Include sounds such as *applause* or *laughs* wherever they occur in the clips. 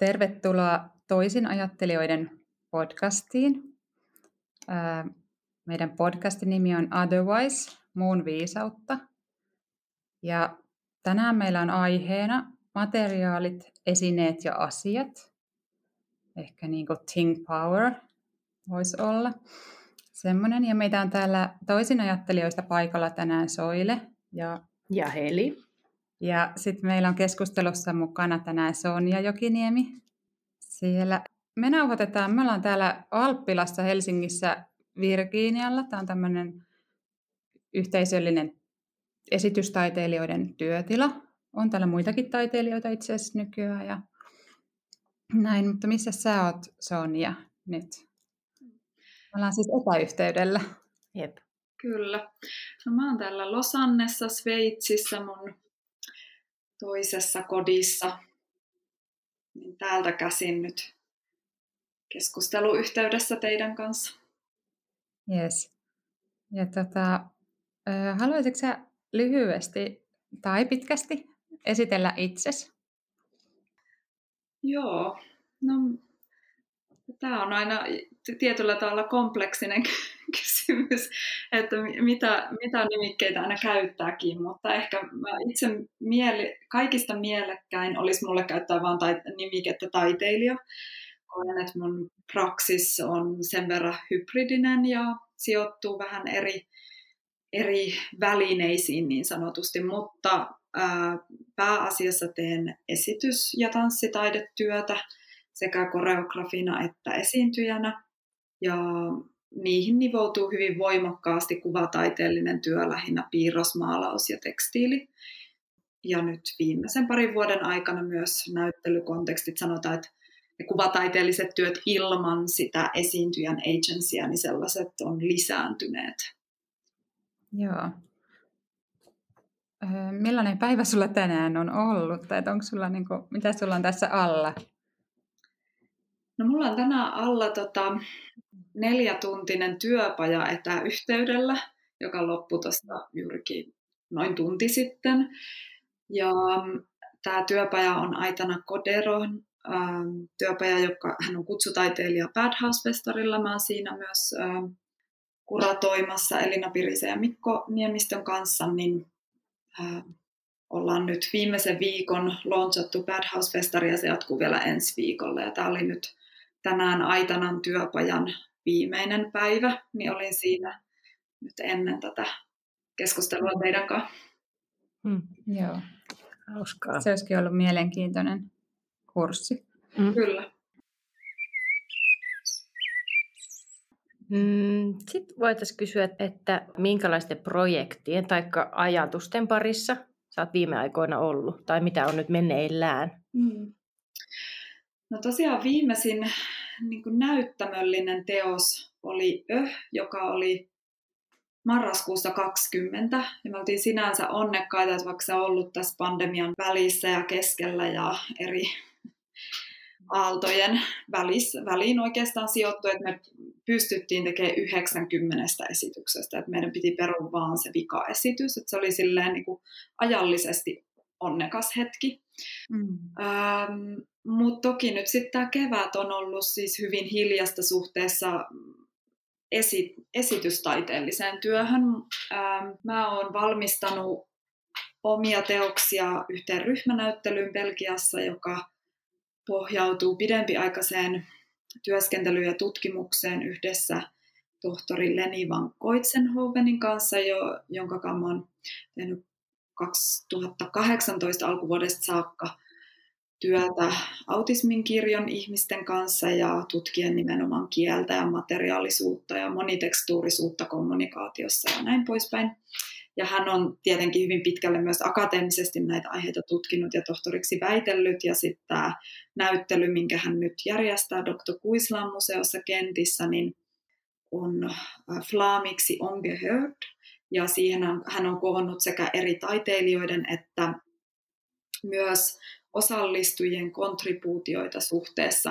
Tervetuloa toisin ajattelijoiden podcastiin. Meidän podcastin nimi on Otherwise, muun viisautta. Ja tänään meillä on aiheena materiaalit, esineet ja asiat. Ehkä niin kuin Think Power voisi olla semmoinen. Ja meitä on täällä toisin ajattelijoista paikalla tänään Soile ja, ja Heli. Ja sitten meillä on keskustelussa mukana tänään Sonja Jokiniemi. Siellä me nauhoitetaan, me ollaan täällä Alppilassa Helsingissä Virginialla. Tämä on tämmöinen yhteisöllinen esitystaiteilijoiden työtila. On täällä muitakin taiteilijoita itse asiassa nykyään. Ja näin, mutta missä sä oot Sonja nyt? Me ollaan siis etäyhteydellä. Jep. Kyllä. No mä oon täällä Losannessa, Sveitsissä mun toisessa kodissa. Niin täältä käsin nyt keskusteluyhteydessä teidän kanssa. Yes. Ja tota, haluaisitko sä lyhyesti tai pitkästi esitellä itsesi? Joo, no tämä on aina tietyllä tavalla kompleksinen *laughs* kysymys, että mitä, mitä nimikkeitä aina käyttääkin, mutta ehkä mä itse miele, kaikista mielekkäin olisi mulle käyttää vain tait- nimikettä taiteilija. Koen, että mun praksis on sen verran hybridinen ja sijoittuu vähän eri, eri välineisiin niin sanotusti, mutta ää, pääasiassa teen esitys- ja tanssitaidetyötä sekä koreografina että esiintyjänä. Ja niihin nivoutuu hyvin voimakkaasti kuvataiteellinen työ, lähinnä piirros, maalaus ja tekstiili. Ja nyt viimeisen parin vuoden aikana myös näyttelykontekstit sanotaan, että ne kuvataiteelliset työt ilman sitä esiintyjän agencya, niin sellaiset on lisääntyneet. Joo. Millainen päivä sulla tänään on ollut? Tai onko sulla, niin kuin, mitä sulla on tässä alla? No mulla on tänään alla tota, neljätuntinen työpaja etäyhteydellä, joka loppui tuosta juurikin noin tunti sitten. Ja mm, tämä työpaja on Aitana Koderon ähm, työpaja, joka hän on kutsutaiteilija Bad House-festarilla. Mä oon siinä myös ähm, kuratoimassa Elina Pirisen ja Mikko Niemistön kanssa, niin äh, ollaan nyt viimeisen viikon launchattu Bad House-festari ja se jatkuu vielä ensi viikolla. Ja tämä oli nyt tänään Aitanan työpajan viimeinen päivä, niin olin siinä nyt ennen tätä keskustelua teidän kanssa. Hmm, joo. Hauskaa. Se olisikin ollut mielenkiintoinen kurssi. Mm. Kyllä. Mm, Sitten voitaisiin kysyä, että minkälaisten projektien tai ajatusten parissa sä oot viime aikoina ollut, tai mitä on nyt meneillään? Mm. No tosiaan viimeisin niin näyttämöllinen teos oli Öh, joka oli marraskuussa 20. Ja me oltiin sinänsä onnekkaita, että vaikka se on ollut tässä pandemian välissä ja keskellä ja eri aaltojen välis, väliin oikeastaan sijoittu, että me pystyttiin tekemään 90 esityksestä, että meidän piti perua vaan se vika-esitys, että se oli silleen niin kuin ajallisesti onnekas hetki. Mm. Ähm, Mutta toki nyt sitten tämä kevät on ollut siis hyvin hiljasta suhteessa esi- esitystaiteelliseen työhön. Ähm, mä oon valmistanut omia teoksia yhteen ryhmänäyttelyyn Belgiassa, joka pohjautuu pidempiaikaiseen työskentelyyn ja tutkimukseen yhdessä tohtori Leni van Koitsenhovenin kanssa, jo, jonka kanssa olen tehnyt 2018 alkuvuodesta saakka työtä autismin kirjon ihmisten kanssa ja tutkien nimenomaan kieltä ja materiaalisuutta ja monitekstuurisuutta kommunikaatiossa ja näin poispäin. Ja hän on tietenkin hyvin pitkälle myös akateemisesti näitä aiheita tutkinut ja tohtoriksi väitellyt. Ja sitten tämä näyttely, minkä hän nyt järjestää Dr. Kuislan museossa Kentissä, niin on äh, Flaamiksi Ongehört. Ja siihen hän on koonnut sekä eri taiteilijoiden että myös osallistujien kontribuutioita suhteessa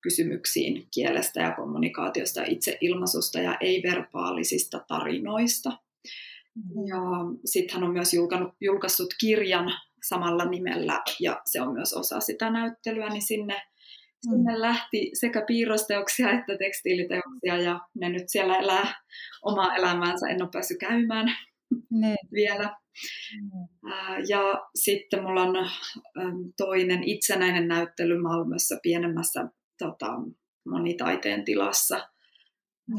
kysymyksiin kielestä ja kommunikaatiosta, itseilmaisusta ja ei-verbaalisista tarinoista. Ja sitten hän on myös julkaissut kirjan samalla nimellä ja se on myös osa sitä näyttelyä, niin sinne sinne lähti sekä piirrosteoksia että tekstiiliteoksia ja ne nyt siellä elää omaa elämäänsä. En ole päässyt käymään ne. vielä. Mm. Ja sitten mulla on toinen itsenäinen näyttely Malmössä pienemmässä tota, monitaiteen tilassa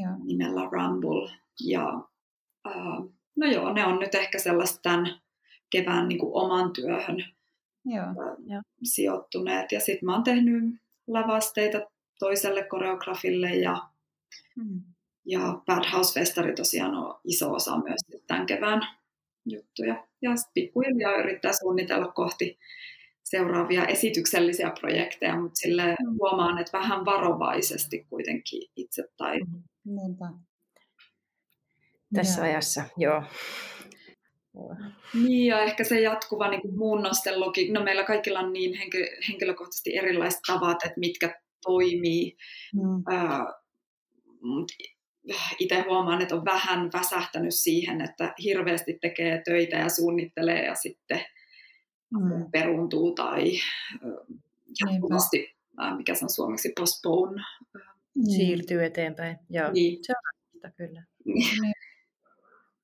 ja. nimellä Rumble. Ja, no joo, ne on nyt ehkä sellaista tämän kevään niin kuin oman työhön Joo. sijoittuneet. Ja sitten mä oon tehnyt lavasteita toiselle koreografille ja, mm. ja Bad House-festari tosiaan on iso osa myös tämän kevään juttuja. Ja pikkuhiljaa yrittää suunnitella kohti seuraavia esityksellisiä projekteja, mutta sille mm. huomaan, että vähän varovaisesti kuitenkin itse tai. Niinpä. Tässä ja. ajassa, joo. Niin, ja ehkä se jatkuva niin kuin muunnosten logiikka. No meillä kaikilla on niin henkilökohtaisesti erilaiset tavat, että mitkä toimii. Mm. Itse huomaan, että on vähän väsähtänyt siihen, että hirveästi tekee töitä ja suunnittelee ja sitten mm. peruuntuu tai jatkuvasti, mikä se on suomeksi, postpone. Siirtyy eteenpäin. Joo. Niin. Se on kyllä. Niin.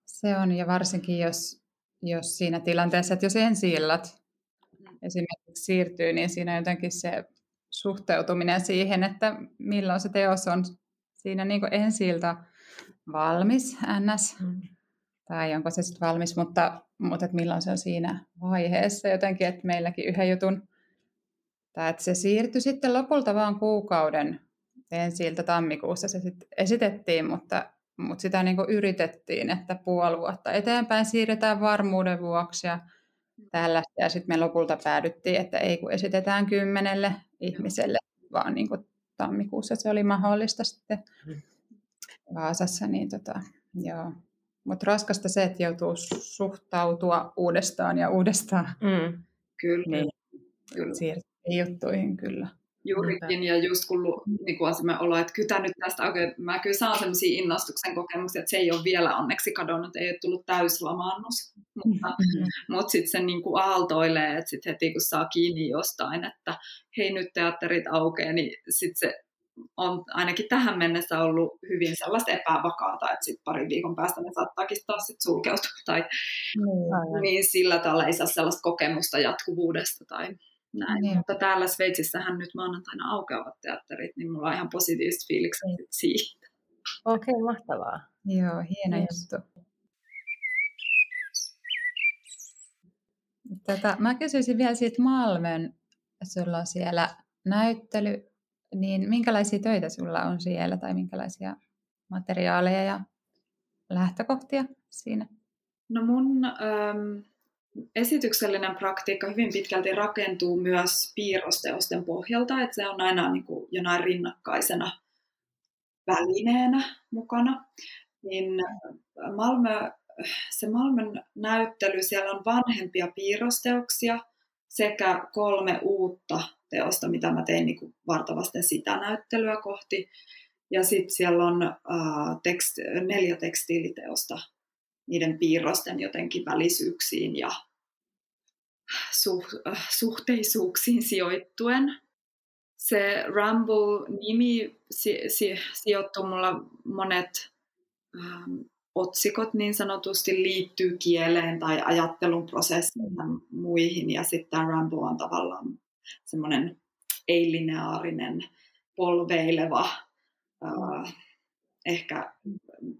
Se on, ja varsinkin jos, jos siinä tilanteessa, että jos ensi illat mm. esimerkiksi siirtyy, niin siinä jotenkin se suhteutuminen siihen, että milloin se teos on siinä niin ensi valmis, ns. Mm. Tai onko se sitten valmis, mutta, mutta että milloin se on siinä vaiheessa jotenkin, että meilläkin yhden jutun, tai että se siirtyi sitten lopulta vaan kuukauden ensi tammikuussa se sitten esitettiin, mutta mutta sitä niin yritettiin, että puoli vuotta eteenpäin siirretään varmuuden vuoksi ja tällaista. Ja sitten me lopulta päädyttiin, että ei kun esitetään kymmenelle ihmiselle, vaan niin kuin tammikuussa se oli mahdollista sitten Vaasassa. Niin tota, joo. Mutta raskasta se, että joutuu suhtautua uudestaan ja uudestaan. Mm. Kyllä. Niin, kyllä. juttuihin kyllä. Juurikin, ja just kun niin kuin me ollaan, että kytä nyt tästä oikein, mä kyllä saan sellaisia innostuksen kokemuksia, että se ei ole vielä onneksi kadonnut, ei ole tullut täyslamaannus, mutta, mm-hmm. mutta sitten se niin kuin aaltoilee, että sitten heti kun saa kiinni jostain, että hei nyt teatterit aukeaa, niin sitten se on ainakin tähän mennessä ollut hyvin sellaista epävakaata, että sitten pari viikon päästä ne saattaakin taas sit sulkeutua tai mm, niin sillä tavalla ei saa sellaista kokemusta jatkuvuudesta tai näin. Niin. Mutta täällä Sveitsissähän nyt maanantaina aukeavat teatterit, niin mulla on ihan positiiviset fiilikset niin. siitä. Okei, okay, mahtavaa. Joo, hieno yes. juttu. Tätä, mä kysyisin vielä siitä Malmön, sulla on siellä näyttely, niin minkälaisia töitä sulla on siellä tai minkälaisia materiaaleja ja lähtökohtia siinä? No mun ähm, esityksellinen praktiikka hyvin pitkälti rakentuu myös piirrosteosten pohjalta, että se on aina niin kuin jonain rinnakkaisena välineenä mukana. Niin Malmö, se Malmön näyttely, siellä on vanhempia piirrosteoksia sekä kolme uutta teosta, mitä mä tein niin vartavasten sitä näyttelyä kohti. Ja sitten siellä on äh, tekst, neljä tekstiiliteosta niiden piirrosten jotenkin välisyyksiin ja suhteisuuksiin sijoittuen. Se Rumble-nimi si- si- sijoittuu mulla monet ähm, otsikot niin sanotusti liittyy kieleen tai ajattelun prosessiin ja muihin. Ja sitten Rumble on tavallaan semmoinen ei-lineaarinen, polveileva, äh, ehkä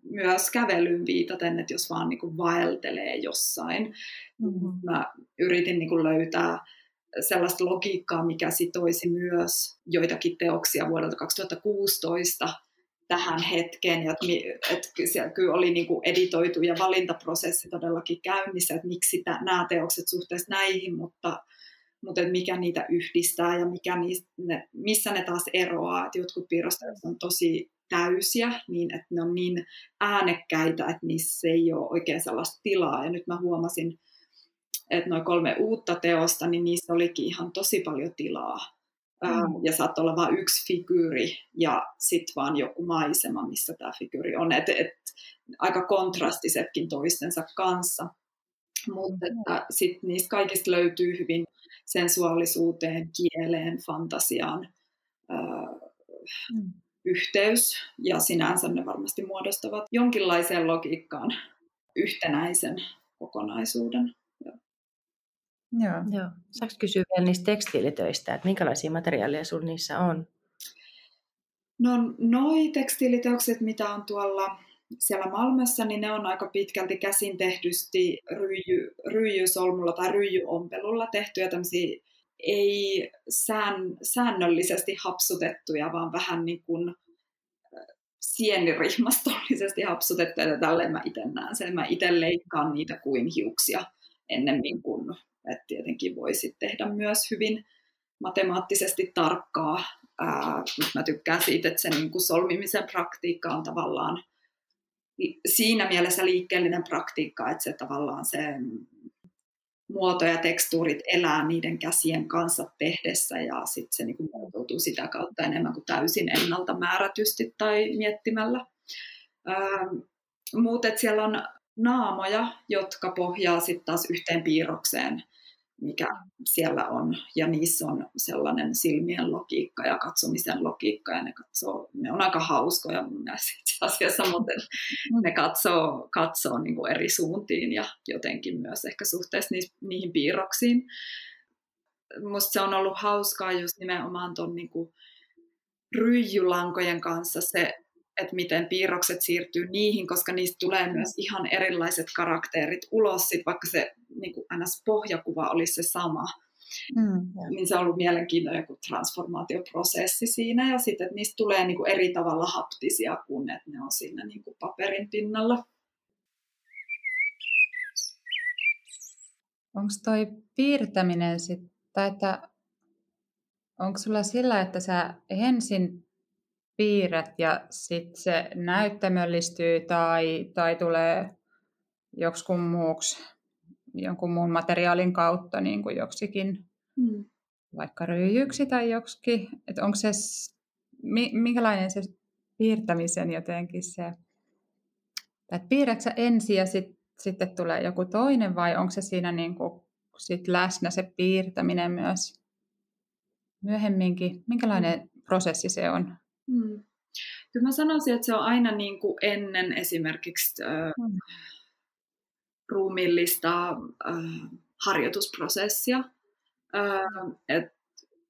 myös kävelyyn viitaten, että jos vaan niin kuin vaeltelee jossain. Mm-hmm. Mä yritin niin kuin löytää sellaista logiikkaa, mikä sitoisi myös joitakin teoksia vuodelta 2016 tähän hetkeen, ja että siellä kyllä oli niin kuin editoitu ja valintaprosessi todellakin käynnissä, että miksi nämä teokset suhteessa näihin, mutta, mutta mikä niitä yhdistää ja mikä niistä, ne, missä ne taas eroaa, että jotkut piirrostajat on tosi täysiä, niin että ne on niin äänekkäitä, että niissä ei ole oikein sellaista tilaa. Ja nyt mä huomasin, että noin kolme uutta teosta, niin niissä olikin ihan tosi paljon tilaa. Mm. Ja saattoi olla vain yksi figyyri ja sitten vaan joku maisema, missä tämä figyyri on. Et, et, aika kontrastisetkin toistensa kanssa. Mutta mm. sitten niistä kaikista löytyy hyvin sensuaalisuuteen, kieleen, fantasiaan mm. Yhteys ja sinänsä ne varmasti muodostavat jonkinlaiseen logiikkaan yhtenäisen kokonaisuuden. Joo. Joo. Saanko kysyä vielä niistä tekstiilitöistä, että minkälaisia materiaaleja sinulla niissä on? No noi tekstiiliteokset, mitä on tuolla siellä Malmössä, niin ne on aika pitkälti käsin tehdysti ryijy, ryijysolmulla tai ryijyompelulla tehtyjä tämmöisiä ei sään, säännöllisesti hapsutettuja, vaan vähän niin kuin sienirihmastollisesti hapsutettuja, ja tälleen mä itse näen sen. Mä itse leikkaan niitä kuin hiuksia ennemmin kuin, että tietenkin voisi tehdä myös hyvin matemaattisesti tarkkaa, mutta mä tykkään siitä, että se niin kuin solmimisen praktiikka on tavallaan siinä mielessä liikkeellinen praktiikka, että se tavallaan se muoto ja tekstuurit elää niiden käsien kanssa tehdessä ja sitten se niin muotoutuu sitä kautta enemmän kuin täysin ennalta määrätysti tai miettimällä. Ähm, Muuten siellä on naamoja, jotka pohjaa sitten taas yhteen piirrokseen mikä siellä on. Ja niissä on sellainen silmien logiikka ja katsomisen logiikka, ja ne, katsoo, ne on aika hauskoja mun mielestä itse asiassa, mutta ne katsoo, katsoo niin kuin eri suuntiin ja jotenkin myös ehkä suhteessa niihin piirroksiin. Musta se on ollut hauskaa just nimenomaan tuon niin ryijylankojen kanssa se, että miten piirrokset siirtyy niihin, koska niistä tulee myös ihan erilaiset karakterit ulos, sit vaikka se niin kuin ns. pohjakuva olisi se sama. Mm, niin se on ollut mielenkiintoinen joku transformaatioprosessi siinä, ja sitten, että niistä tulee niin kuin eri tavalla haptisia, kun että ne on siinä niin kuin paperin pinnalla. Onko toi piirtäminen sitten, että onko sulla sillä, että sä ensin piirrät ja sitten se näyttämöllistyy tai, tai tulee joksikun muuksi, jonkun muun materiaalin kautta niin kuin joksikin, mm. vaikka ryijyksi tai joksikin. Että onko se, minkälainen se piirtämisen jotenkin se, että piirrätkö ensin ja sit, sitten tulee joku toinen vai onko se siinä niin kuin sit läsnä se piirtäminen myös myöhemminkin? Minkälainen mm. prosessi se on? Hmm. Kyllä mä sanoisin, että se on aina niin kuin ennen esimerkiksi äh, ruumillista äh, harjoitusprosessia. Äh, et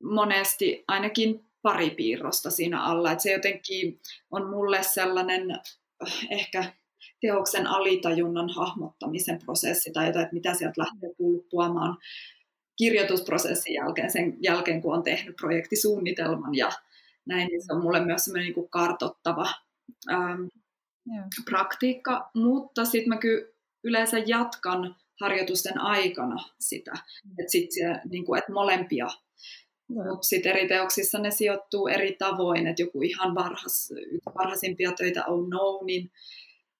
monesti ainakin pari piirrosta siinä alla. Et se jotenkin on mulle sellainen äh, ehkä teoksen alitajunnan hahmottamisen prosessi tai jotain, että mitä sieltä lähtee pulppuamaan kirjoitusprosessin jälkeen, sen jälkeen kun on tehnyt projektisuunnitelman ja näin, niin se on mulle myös semmoinen niin kartottava ähm, praktiikka, mutta sitten mä kyllä yleensä jatkan harjoitusten aikana sitä, mm. että sitten niin kuin, että molempia. Mutta sitten eri teoksissa ne sijoittuu eri tavoin, että joku ihan varhas, varhaisimpia töitä on no, niin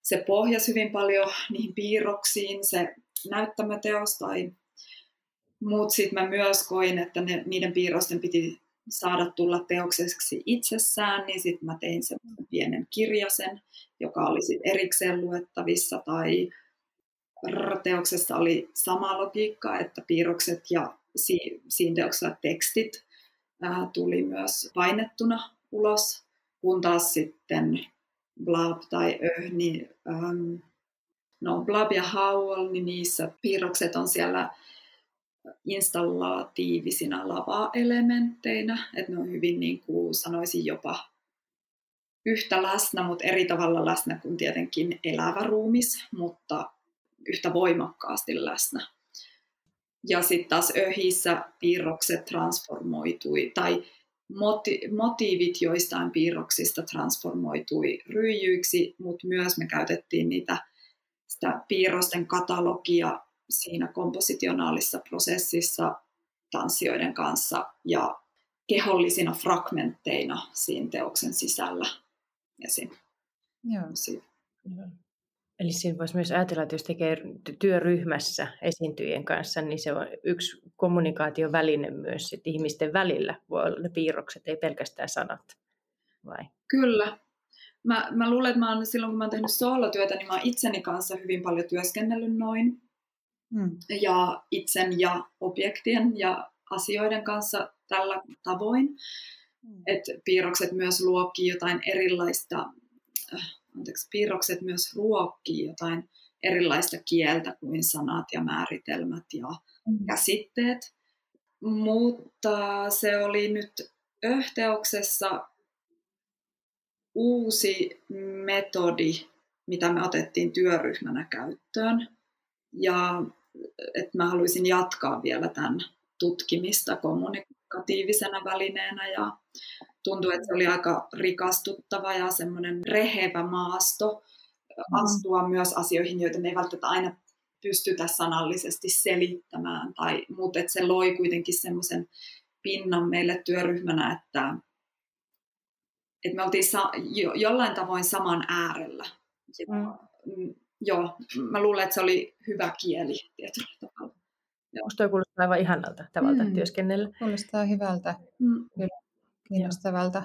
se pohjasi hyvin paljon niihin piirroksiin, se näyttämäteos tai muut sitten mä myös koin, että ne, niiden piirrosten piti saada tulla teokseksi itsessään, niin sitten mä tein sen pienen kirjasen, joka oli sitten erikseen luettavissa, tai teoksessa oli sama logiikka, että piirrokset ja si- siinä teoksessa tekstit ää, tuli myös painettuna ulos, kun taas sitten Blab tai Öh, niin ähm, no Blab ja Howl, niin niissä piirrokset on siellä installatiivisina lava-elementteinä, että ne on hyvin niin kuin sanoisin jopa yhtä läsnä, mutta eri tavalla läsnä kuin tietenkin elävä ruumis, mutta yhtä voimakkaasti läsnä. Ja sitten taas öhissä piirrokset transformoitui, tai moti- motiivit joistain piirroksista transformoitui ryijyiksi, mutta myös me käytettiin niitä sitä piirrosten katalogia siinä kompositionaalisessa prosessissa tanssijoiden kanssa ja kehollisina fragmentteina siinä teoksen sisällä esim. Joo. Eli siinä voisi myös ajatella, että jos tekee työryhmässä esiintyjien kanssa, niin se on yksi kommunikaatioväline myös sit ihmisten välillä. Voi olla ne piirrokset, ei pelkästään sanat. Vai? Kyllä. Mä, mä luulen, että mä oon, silloin kun mä oon tehnyt soolotyötä, niin mä oon itseni kanssa hyvin paljon työskennellyt noin. Mm. ja itsen ja objektien ja asioiden kanssa tällä tavoin. mm. että piirrokset myös luokkii jotain erilaista, äh, anteeksi, piirrokset myös ruokkii jotain erilaista kieltä kuin sanat ja määritelmät ja mm. käsitteet. Mutta se oli nyt öhteoksessa uusi metodi, mitä me otettiin työryhmänä käyttöön. Ja että mä haluaisin jatkaa vielä tämän tutkimista kommunikatiivisena välineenä ja tuntui, että se oli aika rikastuttava ja semmoinen rehevä maasto astua mm. myös asioihin, joita me ei välttämättä aina pystytä sanallisesti selittämään, tai, mutta että se loi kuitenkin semmoisen pinnan meille työryhmänä, että, että me oltiin sa- jo, jollain tavoin saman äärellä. Mm. Joo, mä luulen, että se oli hyvä kieli tietyllä tavalla. Musta toi kuulostaa aivan ihanalta tavalta mm. työskennellä. Kuulostaa hyvältä, mm. kiinnostavalta.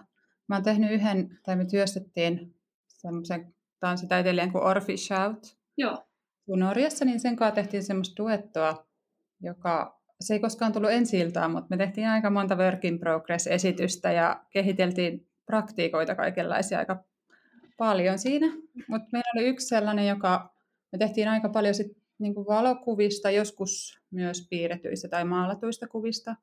Mä oon tehnyt yhden, tai me työstettiin semmoisen tanssitaiteilijan kuin Orfi Shout. Joo. Kun Norjassa, niin sen kanssa tehtiin semmoista duettoa, joka se ei koskaan tullut ensi iltaan, mutta me tehtiin aika monta work in progress-esitystä ja kehiteltiin praktiikoita kaikenlaisia aika paljon siinä. Mutta meillä oli yksi sellainen, joka me tehtiin aika paljon sit niinku valokuvista, joskus myös piirretyistä tai maalatuista kuvista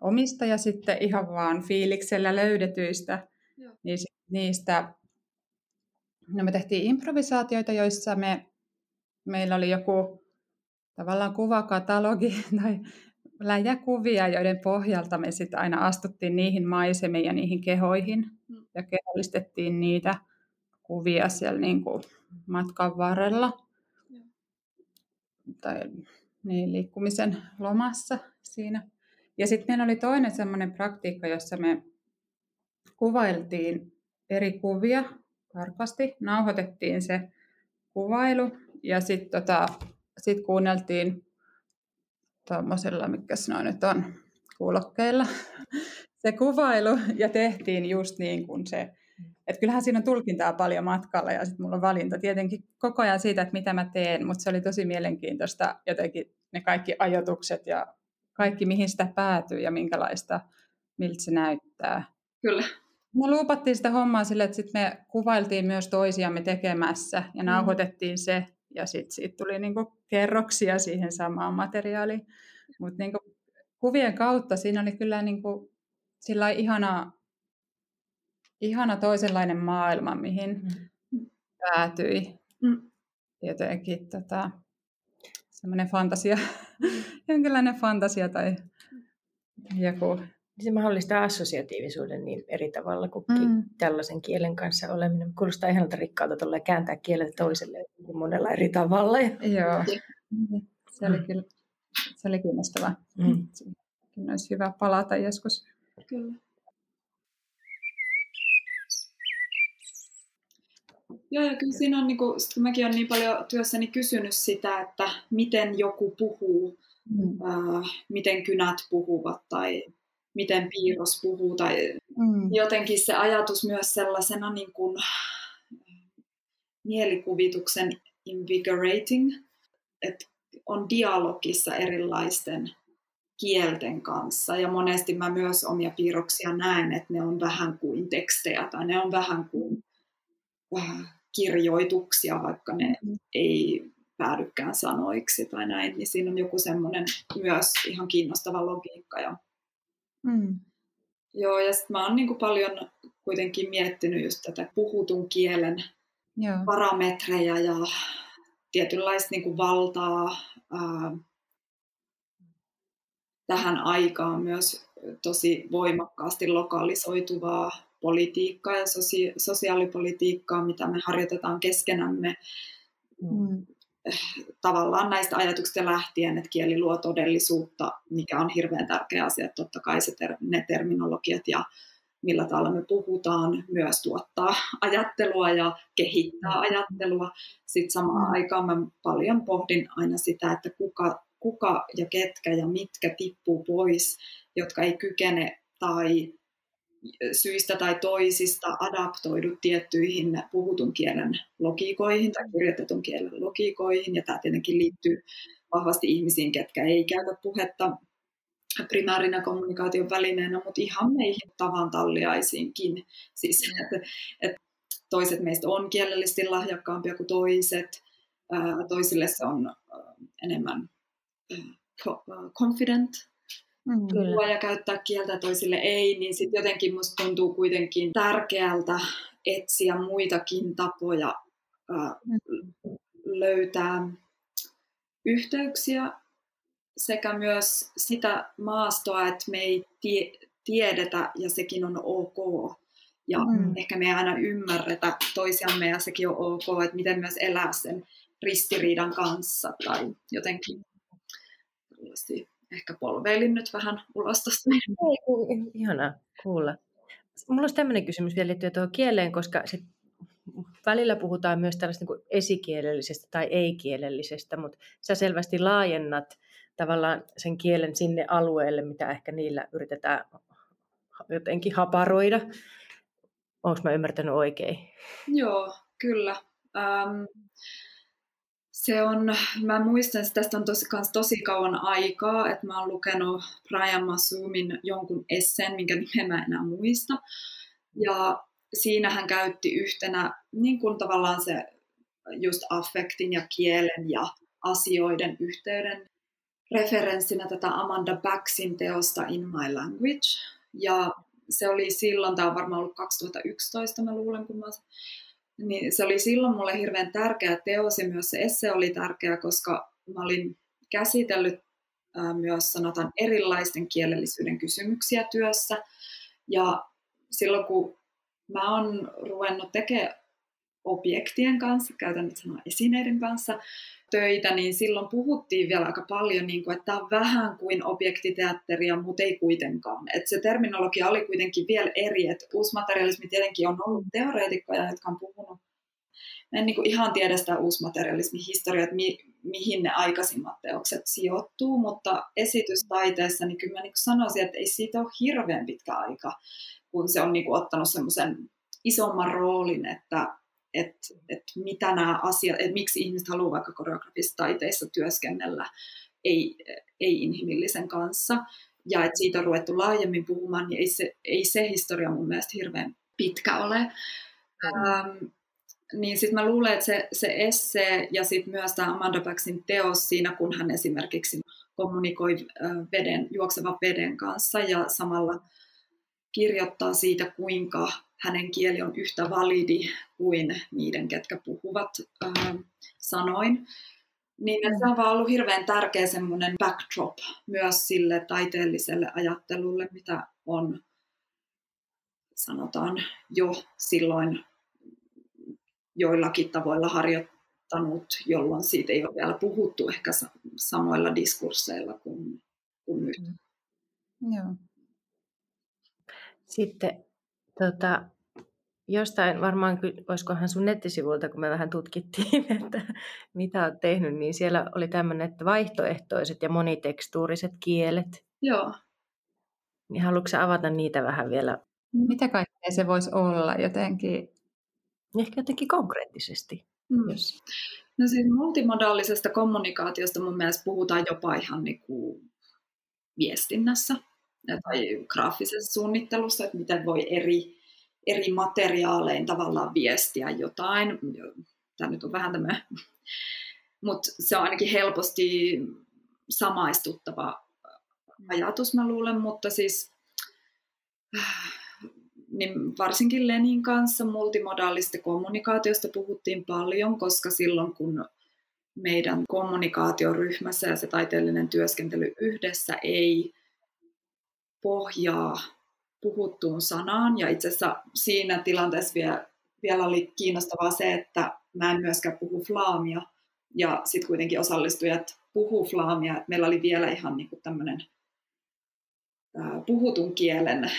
omista ja sitten ihan vaan fiiliksellä löydetyistä. Joo. Niin niistä no me tehtiin improvisaatioita, joissa me, meillä oli joku tavallaan kuvakatalogi *laughs* tai läjäkuvia, joiden pohjalta me sitten aina astuttiin niihin maisemiin ja niihin kehoihin mm. ja kehollistettiin niitä kuvia siellä niin kuin matkan varrella tai niin, liikkumisen lomassa siinä. Ja sitten meillä oli toinen semmoinen praktiikka, jossa me kuvailtiin eri kuvia tarkasti, nauhoitettiin se kuvailu ja sitten tota, sit kuunneltiin tuommoisella, mikä noin nyt on, kuulokkeilla *laughs* se kuvailu. Ja tehtiin just niin kuin se et kyllähän siinä on tulkintaa paljon matkalla ja sitten mulla on valinta tietenkin koko ajan siitä, että mitä mä teen, mutta se oli tosi mielenkiintoista jotenkin ne kaikki ajatukset ja kaikki mihin sitä päätyy ja minkälaista, miltä se näyttää. Kyllä. Me luupattiin sitä hommaa sille, että sitten me kuvailtiin myös toisiamme tekemässä ja mm. nauhoitettiin se ja sitten siitä tuli niinku kerroksia siihen samaan materiaaliin. Mutta niinku kuvien kautta siinä oli kyllä niinku, sillä ihanaa ihana toisenlainen maailma, mihin mm. päätyi. Mm. Jotenkin tota, semmoinen fantasia, mm. *laughs* jonkinlainen fantasia tai joku. Se mahdollistaa assosiatiivisuuden niin eri tavalla kuin mm. tällaisen kielen kanssa oleminen. Kuulostaa ihanalta rikkaalta tuolla kääntää kielet toiselle monella eri tavalla. Joo, *laughs* se oli kyllä se oli kiinnostavaa. Mm. olisi hyvä palata joskus. Kyllä. Joo, ja kyllä siinä on, niin kuin, kun mäkin olen niin paljon työssäni kysynyt sitä, että miten joku puhuu, mm. äh, miten kynät puhuvat tai miten piirros puhuu. Tai mm. Jotenkin se ajatus myös sellaisena niin kuin, mielikuvituksen invigorating, että on dialogissa erilaisten kielten kanssa. Ja monesti mä myös omia piirroksia näen, että ne on vähän kuin tekstejä tai ne on vähän kuin kirjoituksia, vaikka ne mm. ei päädykään sanoiksi tai näin, niin siinä on joku semmoinen myös ihan kiinnostava logiikka. Ja... Mm. Joo, ja sitten mä oon niin paljon kuitenkin miettinyt just tätä puhutun kielen Joo. parametreja ja tietynlaista niin kuin valtaa ää, tähän aikaan myös tosi voimakkaasti lokalisoituvaa politiikkaa ja sosia- sosiaalipolitiikkaa, mitä me harjoitetaan keskenämme. Mm. Tavallaan näistä ajatuksista lähtien, että kieli luo todellisuutta, mikä on hirveän tärkeä asia. Totta kai se ter- ne terminologiat ja millä tavalla me puhutaan, myös tuottaa ajattelua ja kehittää ajattelua. Sitten samaan mm. aikaan mä paljon pohdin aina sitä, että kuka, kuka ja ketkä ja mitkä tippuu pois, jotka ei kykene tai syistä tai toisista adaptoidu tiettyihin puhutun kielen logiikoihin tai kirjoitetun kielen logiikoihin. Ja tämä tietenkin liittyy vahvasti ihmisiin, ketkä ei käytä puhetta primäärina kommunikaation välineenä, mutta ihan meihin tavan talliaisiinkin. Siis, mm. että, että toiset meistä on kielellisesti lahjakkaampia kuin toiset, toisille se on enemmän confident, puhua ja käyttää kieltä, toisille ei, niin sitten jotenkin musta tuntuu kuitenkin tärkeältä etsiä muitakin tapoja mm. löytää yhteyksiä sekä myös sitä maastoa, että me ei tie, tiedetä ja sekin on ok. Ja mm. ehkä me ei aina ymmärretä toisiamme ja sekin on ok, että miten myös elää sen ristiriidan kanssa tai jotenkin ehkä polveilin nyt vähän ulos tuosta. Ihanaa kuulla. Mulla olisi tämmöinen kysymys vielä liittyen tuohon kieleen, koska sit välillä puhutaan myös tällaista niin esikielellisestä tai ei-kielellisestä, mutta sä selvästi laajennat tavallaan sen kielen sinne alueelle, mitä ehkä niillä yritetään jotenkin haparoida. Onko mä ymmärtänyt oikein? Joo, kyllä. Ähm, se on, mä muistan, että tästä on tosi, kans tosi kauan aikaa, että mä oon lukenut Brian Masumin jonkun esseen, minkä nimen mä enää muista. Ja siinä hän käytti yhtenä niin kuin tavallaan se just affektin ja kielen ja asioiden yhteyden referenssinä tätä Amanda Backsin teosta In My Language. Ja se oli silloin, tämä on varmaan ollut 2011 mä luulen, kun mä niin se oli silloin mulle hirveän tärkeä teos ja myös se esse oli tärkeä, koska mä olin käsitellyt myös sanotaan erilaisten kielellisyyden kysymyksiä työssä. Ja silloin kun mä oon ruvennut tekemään objektien kanssa, käytän nyt sanoa esineiden kanssa, töitä, niin silloin puhuttiin vielä aika paljon, niin kuin, että tämä on vähän kuin objektiteatteria, mutta ei kuitenkaan. Että se terminologia oli kuitenkin vielä eri, että uusmaterialismi tietenkin on ollut teoreetikkoja, jotka on puhunut. Mä en niin kuin ihan tiedä sitä uusmaterialismin historiaa, että mi, mihin ne aikaisimmat teokset sijoittuu, mutta esitystaiteessa niin kyllä mä niin sanoisin, että ei siitä ole hirveän pitkä aika, kun se on niin kuin ottanut semmoisen isomman roolin, että että et mitä nämä asiat, että miksi ihmiset haluaa vaikka koreografisissa taiteissa työskennellä ei, ei-inhimillisen kanssa. Ja että siitä on ruvettu laajemmin puhumaan, niin ei se, ei se historia mun mielestä hirveän pitkä ole. Ähm, niin sitten mä luulen, että se, se esse ja sitten myös tämä Amanda Backsin teos siinä, kun hän esimerkiksi kommunikoi veden, juoksevan veden kanssa ja samalla kirjoittaa siitä, kuinka hänen kieli on yhtä validi kuin niiden, ketkä puhuvat äh, sanoin. Niin se on vaan ollut hirveän tärkeä semmoinen backdrop myös sille taiteelliselle ajattelulle, mitä on sanotaan jo silloin joillakin tavoilla harjoittanut, jolloin siitä ei ole vielä puhuttu ehkä samoilla diskursseilla kuin, kuin nyt. Mm. Joo. Sitten tota, jostain, varmaan olisikohan sun nettisivuilta, kun me vähän tutkittiin, *laughs* että mitä olet tehnyt, niin siellä oli tämmöinen, että vaihtoehtoiset ja monitekstuuriset kielet. Joo. Niin haluatko avata niitä vähän vielä? Mitä kaikkea se voisi olla jotenkin? Ehkä jotenkin konkreettisesti. Mm. Jos... No siis multimodaalisesta kommunikaatiosta mun mielestä puhutaan jopa ihan niin kuin viestinnässä tai graafisessa suunnittelussa, että miten voi eri, eri materiaalein tavallaan viestiä jotain. Tämä nyt on vähän tämmöinen, mutta se on ainakin helposti samaistuttava ajatus, mä luulen, mutta siis niin varsinkin Lenin kanssa multimodaalista kommunikaatiosta puhuttiin paljon, koska silloin kun meidän kommunikaatioryhmässä ja se taiteellinen työskentely yhdessä ei pohjaa puhuttuun sanaan. Ja itse asiassa siinä tilanteessa vielä, vielä oli kiinnostavaa se, että mä en myöskään puhu flaamia. Ja sitten kuitenkin osallistujat puhuu flaamia. Meillä oli vielä ihan niin tämmöinen puhutun kielen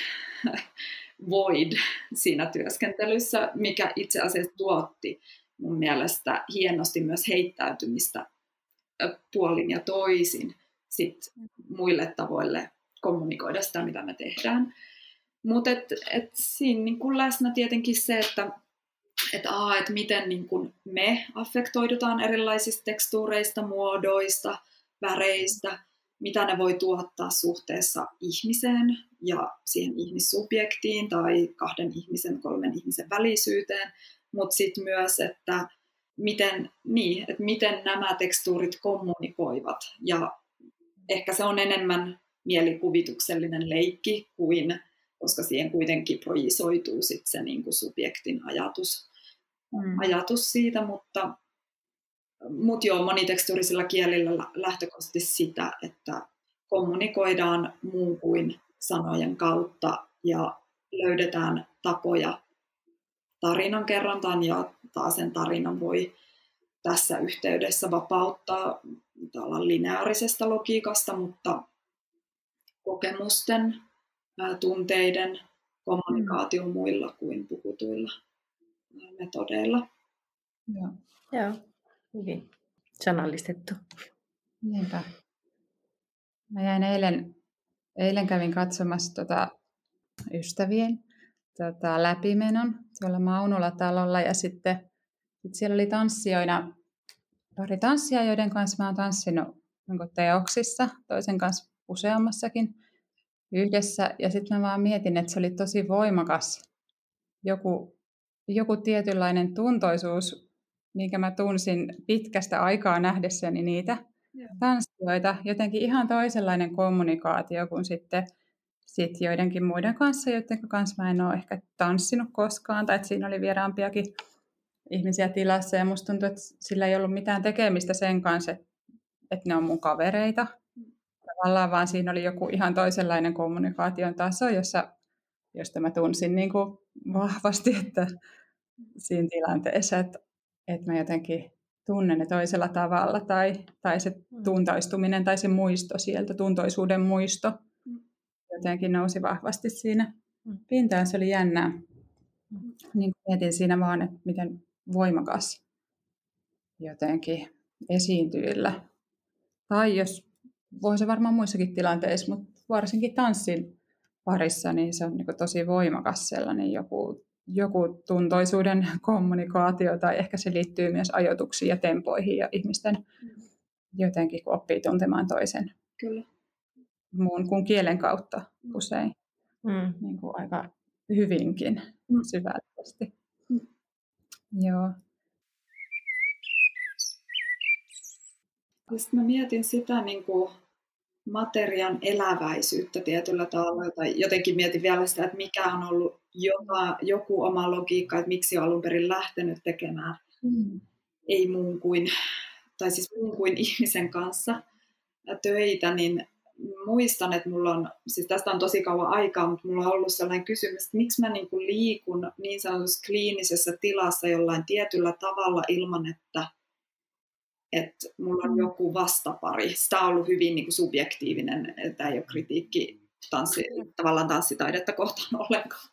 *laughs* void siinä työskentelyssä, mikä itse asiassa tuotti mun mielestä hienosti myös heittäytymistä puolin ja toisin sit muille tavoille kommunikoida sitä, mitä me tehdään. Mutta et, et siinä niin kun läsnä tietenkin se, että et, aa, et miten niin kun me affektoidutaan erilaisista tekstuureista, muodoista, väreistä, mitä ne voi tuottaa suhteessa ihmiseen ja siihen ihmissubjektiin tai kahden ihmisen, kolmen ihmisen välisyyteen, mutta sitten myös, että miten, niin, että miten nämä tekstuurit kommunikoivat. Ja ehkä se on enemmän mielikuvituksellinen leikki kuin, koska siihen kuitenkin projisoituu sit se niin kuin subjektin ajatus, mm. ajatus siitä, mutta mutta joo, monitekstuurisilla kielillä lähtökohtaisesti sitä, että kommunikoidaan muun kuin sanojen kautta ja löydetään tapoja tarinan kerrontaan ja taas sen tarinan voi tässä yhteydessä vapauttaa lineaarisesta logiikasta, mutta kokemusten, tunteiden kommunikaatio mm. muilla kuin puhutuilla metodeilla. Joo. Joo, hyvin sanallistettu. Niinpä. Mä jäin eilen, eilen kävin katsomassa tota ystävien tota, läpimenon tuolla Maunula-talolla ja sitten sit siellä oli tanssijoina pari tanssia, joiden kanssa mä oon tanssinut teoksissa, toisen kanssa useammassakin yhdessä. Ja sitten mä vaan mietin, että se oli tosi voimakas joku, joku tietynlainen tuntoisuus, minkä mä tunsin pitkästä aikaa nähdessäni niitä Joo. tanssijoita. Jotenkin ihan toisenlainen kommunikaatio kuin sitten sit joidenkin muiden kanssa, joiden kanssa mä en ole ehkä tanssinut koskaan, tai että siinä oli vieraampiakin ihmisiä tilassa, ja musta tuntuu, että sillä ei ollut mitään tekemistä sen kanssa, että, että ne on mun kavereita. Tavallaan vaan siinä oli joku ihan toisenlainen kommunikaation taso, jossa, josta mä tunsin niin kuin vahvasti, että siinä tilanteessa, että, että mä jotenkin tunnen ne toisella tavalla, tai, tai se mm. tuntoistuminen tai se muisto sieltä, tuntoisuuden muisto, mm. jotenkin nousi vahvasti siinä mm. pintaan. Se oli jännää. Niin mietin siinä vaan, että miten voimakas jotenkin esiintyjillä. Tai jos, voi se varmaan muissakin tilanteissa, mutta varsinkin tanssin parissa, niin se on niin tosi voimakas sellainen joku, joku tuntoisuuden *laughs* kommunikaatio, tai ehkä se liittyy myös ajoituksiin ja tempoihin ja ihmisten mm. jotenkin, kun oppii tuntemaan toisen Kyllä. muun kuin kielen kautta mm. usein. Mm. Niin kuin aika hyvinkin mm. syvällisesti. Joo. Sitten mä mietin sitä niin kuin materian eläväisyyttä tietyllä tavalla, tai jotenkin mietin vielä sitä, että mikä on ollut jopa, joku oma logiikka, että miksi on alun perin lähtenyt tekemään mm. ei muun kuin, tai siis muun kuin ihmisen kanssa töitä, niin muistan, että mulla on, siis tästä on tosi kauan aikaa, mutta mulla on ollut sellainen kysymys, että miksi mä niin kuin liikun niin sanotussa kliinisessä tilassa jollain tietyllä tavalla ilman, että, että mulla on mm. joku vastapari. Sitä on ollut hyvin niin kuin subjektiivinen, tämä ei ole kritiikki tanssi, tavallaan tanssitaidetta kohtaan *laughs* ollenkaan.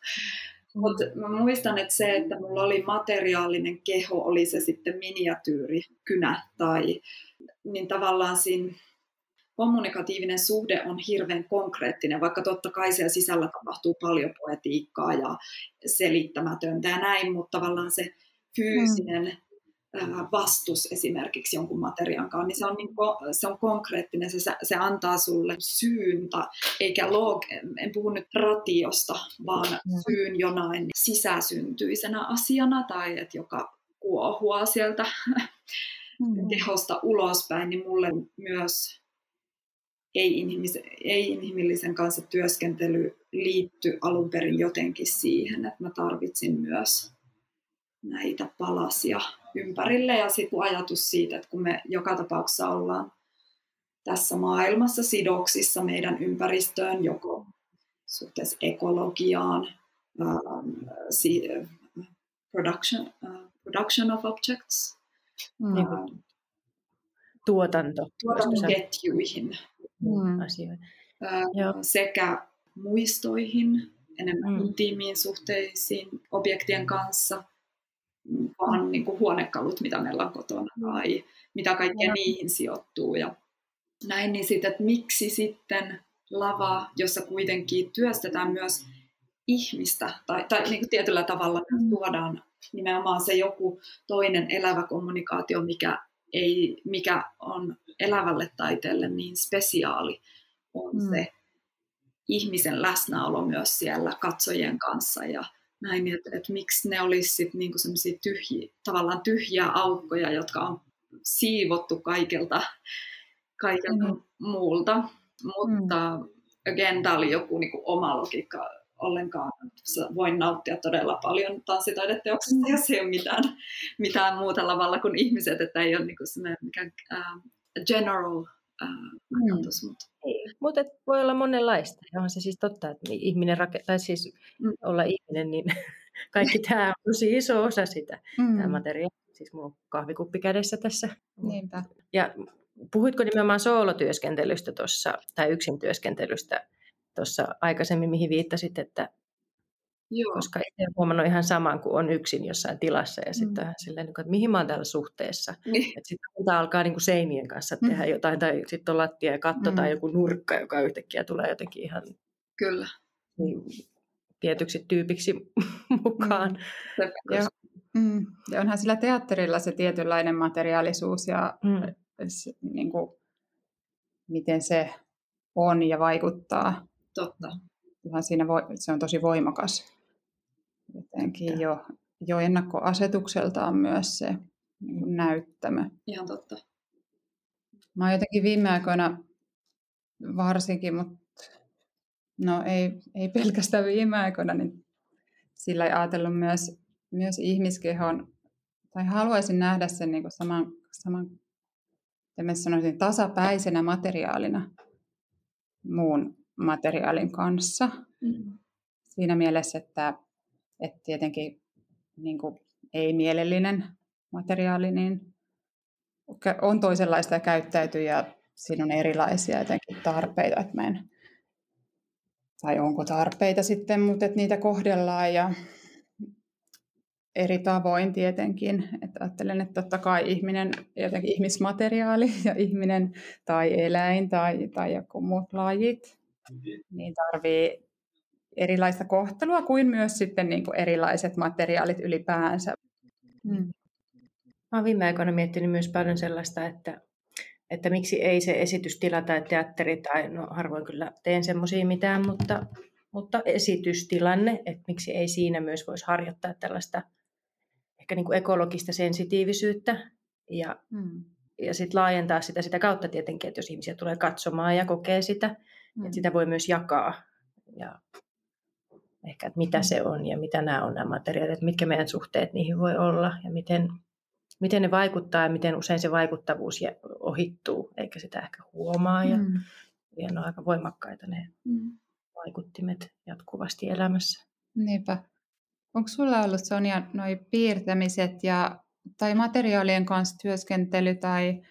Mutta mä muistan, että se, että mulla oli materiaalinen keho, oli se sitten miniatyyri, kynä tai niin tavallaan siinä kommunikatiivinen suhde on hirveän konkreettinen, vaikka totta kai siellä sisällä tapahtuu paljon poetiikkaa ja selittämätöntä ja näin, mutta tavallaan se fyysinen mm. Vastus esimerkiksi jonkun materiaan kanssa, niin se on, niin, se on konkreettinen, se, se antaa sulle syyn, eikä log, en puhu nyt ratiosta, vaan mm. syyn jonain sisäsyntyisenä asiana tai että joka kuohua sieltä mm. kehosta ulospäin, niin mulle myös ei-inhimillisen kanssa työskentely liittyi alun perin jotenkin siihen, että mä tarvitsin myös näitä palasia ympärille ja sitten ajatus siitä, että kun me joka tapauksessa ollaan tässä maailmassa sidoksissa meidän ympäristöön, joko suhteessa ekologiaan, uh, production, uh, production of objects, mm. uh, tuotanto. Tuotantoketjuihin, mm. asioita. Joo. sekä muistoihin, enemmän mm. intiimiin suhteisiin objektien kanssa, vaan mm. niin kuin huonekalut, mitä meillä on kotona, tai mitä kaikkea mm. niihin sijoittuu. Ja näin, niin sitten, että miksi sitten lava, jossa kuitenkin työstetään myös ihmistä, tai, tai niin kuin tietyllä tavalla mm. tuodaan nimenomaan se joku toinen elävä kommunikaatio, mikä ei, mikä on elävälle taiteelle niin spesiaali, on mm. se ihmisen läsnäolo myös siellä katsojien kanssa ja näin, että, että miksi ne olisivat niinku tyhjiä, tavallaan tyhjiä aukkoja, jotka on siivottu kaikelta, kaikelta mm. muulta. Mutta mm. again, tämä oli joku niinku oma logiikka ollenkaan. Voin nauttia todella paljon tanssitaideteoksista, mm. jos ei ole mitään, mitään muuta lavalla kuin ihmiset, että ei ole niinku mikään uh, general ajatus. Mm. Mutta mutta voi olla monenlaista. Ja on se siis totta, että ihminen rake- tai siis mm. olla ihminen, niin *laughs* kaikki *laughs* tämä on tosi iso osa sitä, mm. tämä materiaali. Siis mulla on kahvikuppi kädessä tässä. Niinpä. Ja puhuitko nimenomaan soolotyöskentelystä tuossa, tai yksin työskentelystä tuossa aikaisemmin, mihin viittasit, että Joo. Koska itse olen huomannut ihan saman, kuin on yksin jossain tilassa ja sitten mm. silleen, niin että mihin mä oon täällä suhteessa. *laughs* Niin. Että sitten alkaa niin kuin seinien kanssa mm. tehdä jotain tai sitten on lattia ja katto mm. tai joku nurkka, joka yhtäkkiä tulee jotenkin ihan Kyllä. Niin, tietyksi tyypiksi *laughs* mukaan. Mm. Ja, mm. ja onhan sillä teatterilla se tietynlainen materiaalisuus ja mm. se, niin kuin, miten se on ja vaikuttaa. Totta. Ihan siinä voi, se on tosi voimakas jotenkin jo, jo ennakkoasetukseltaan myös se niin näyttämö. Ihan totta. Mä oon jotenkin viime aikoina varsinkin, mutta no ei, ei pelkästään viime aikoina, niin sillä ei ajatellut myös, myös ihmiskehon, tai haluaisin nähdä sen niin kuin saman, saman sanoisin, tasapäisenä materiaalina muun materiaalin kanssa. Mm. Siinä mielessä, että että tietenkin niin kuin ei-mielellinen materiaali niin on toisenlaista ja käyttäytyy ja siinä on erilaisia jotenkin tarpeita, että mä en, tai onko tarpeita sitten, mutta että niitä kohdellaan ja eri tavoin tietenkin. Että ajattelen, että totta kai ihminen, jotenkin ihmismateriaali *laughs* ja ihminen tai eläin tai, tai joku muut lajit, niin tarvii erilaista kohtelua kuin myös sitten niin kuin erilaiset materiaalit ylipäänsä. Mm. Mä olen viime aikoina miettinyt myös paljon sellaista, että, että miksi ei se esitystila tai teatteri, tai no harvoin kyllä teen semmoisia mitään, mutta, mutta esitystilanne, että miksi ei siinä myös voisi harjoittaa tällaista ehkä niin kuin ekologista sensitiivisyyttä ja, mm. ja sitten laajentaa sitä sitä kautta tietenkin, että jos ihmisiä tulee katsomaan ja kokee sitä, mm. että sitä voi myös jakaa ja ehkä, että mitä se on ja mitä nämä on nämä materiaalit, mitkä meidän suhteet niihin voi olla ja miten, miten ne vaikuttaa ja miten usein se vaikuttavuus ohittuu, eikä sitä ehkä huomaa. Ja, mm. ja ne on aika voimakkaita ne mm. vaikuttimet jatkuvasti elämässä. Niinpä. Onko sulla ollut Sonja noi piirtämiset ja, tai materiaalien kanssa työskentely tai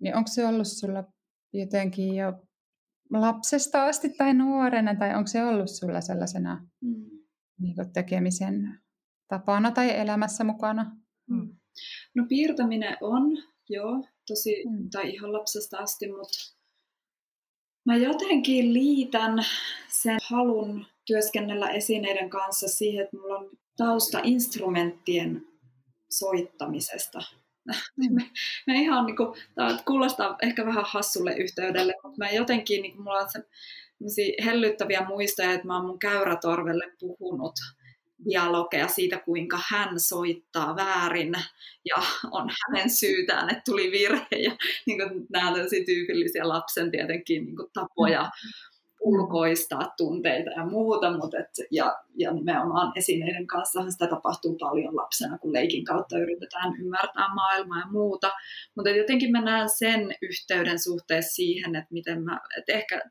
niin onko se ollut sulla jotenkin jo lapsesta asti tai nuorena, tai onko se ollut sulla sellaisena mm. niin tekemisen tapana tai elämässä mukana? Mm. No piirtäminen on, joo, tosi, mm. tai ihan lapsesta asti, mutta mä jotenkin liitän sen halun työskennellä esineiden kanssa siihen, että mulla on tausta instrumenttien soittamisesta. *laughs* Me, me ihan niin kuin, tämä kuulostaa ehkä vähän hassulle yhteydelle, mutta mä jotenkin, niin kuin, mulla on se hellyttäviä muistoja, että mä oon mun käyrätorvelle puhunut dialogeja siitä, kuinka hän soittaa väärin ja on hänen syytään, että tuli virhe. Ja *laughs* niin kuin, nämä on tyypillisiä lapsen tietenkin niin kuin, tapoja. Mm ulkoistaa tunteita ja muuta, mutta et, ja, ja nimenomaan esineiden kanssa sitä tapahtuu paljon lapsena, kun leikin kautta yritetään ymmärtää maailmaa ja muuta. Mutta jotenkin mä näen sen yhteyden suhteessa siihen, että miten mä, että ehkä